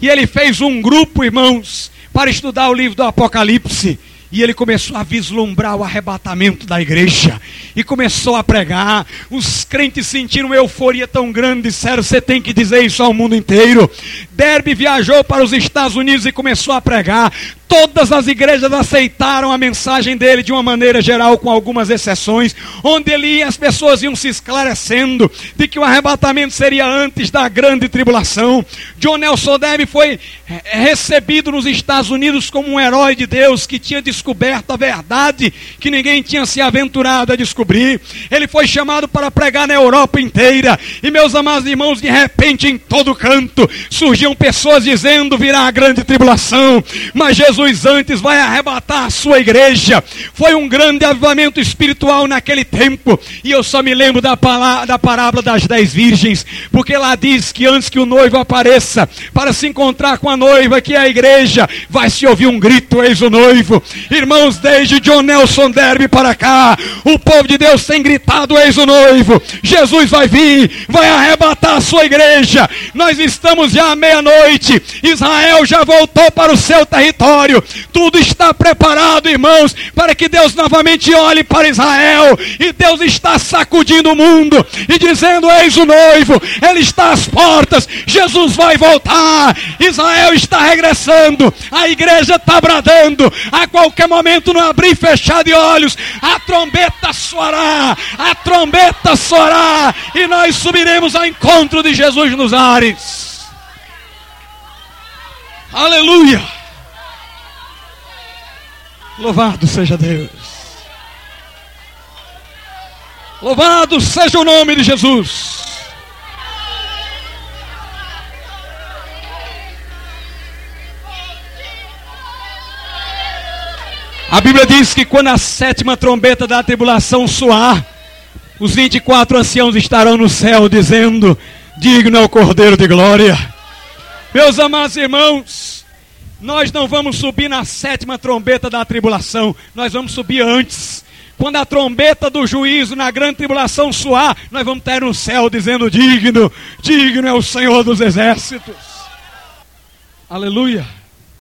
E ele fez um grupo, irmãos, para estudar o livro do Apocalipse. E ele começou a vislumbrar o arrebatamento da igreja. E começou a pregar. Os crentes sentiram uma euforia tão grande. Disseram: Você tem que dizer isso ao mundo inteiro. Derby viajou para os Estados Unidos e começou a pregar. Todas as igrejas aceitaram a mensagem dele de uma maneira geral, com algumas exceções, onde ele ia, as pessoas iam se esclarecendo de que o arrebatamento seria antes da grande tribulação. John Nelson Deb foi eh, recebido nos Estados Unidos como um herói de Deus que tinha descoberto a verdade que ninguém tinha se aventurado a descobrir. Ele foi chamado para pregar na Europa inteira. E meus amados irmãos, de repente, em todo canto, surgiam pessoas dizendo: virá a grande tribulação. Mas Jesus Jesus antes vai arrebatar a sua igreja. Foi um grande avivamento espiritual naquele tempo. E eu só me lembro da, palavra, da parábola das dez virgens, porque lá diz que antes que o noivo apareça, para se encontrar com a noiva, que é a igreja, vai se ouvir um grito: Eis o noivo. Irmãos, desde John Nelson Derby para cá, o povo de Deus tem gritado: Eis o noivo. Jesus vai vir, vai arrebatar a sua igreja. Nós estamos já à meia-noite. Israel já voltou para o seu território território. Tudo está preparado, irmãos, para que Deus novamente olhe para Israel. E Deus está sacudindo o mundo e dizendo: Eis o noivo, ele está às portas. Jesus vai voltar. Israel está regressando. A igreja está bradando. A qualquer momento, no abrir e fechar de olhos, a trombeta soará. A trombeta soará. E nós subiremos ao encontro de Jesus nos ares. Aleluia! Louvado seja Deus. Louvado seja o nome de Jesus. A Bíblia diz que quando a sétima trombeta da tribulação soar, os 24 anciãos estarão no céu dizendo: Digno é o Cordeiro de glória. Meus amados irmãos, Nós não vamos subir na sétima trombeta da tribulação, nós vamos subir antes. Quando a trombeta do juízo na grande tribulação soar, nós vamos estar no céu dizendo: Digno, digno é o Senhor dos exércitos. Aleluia.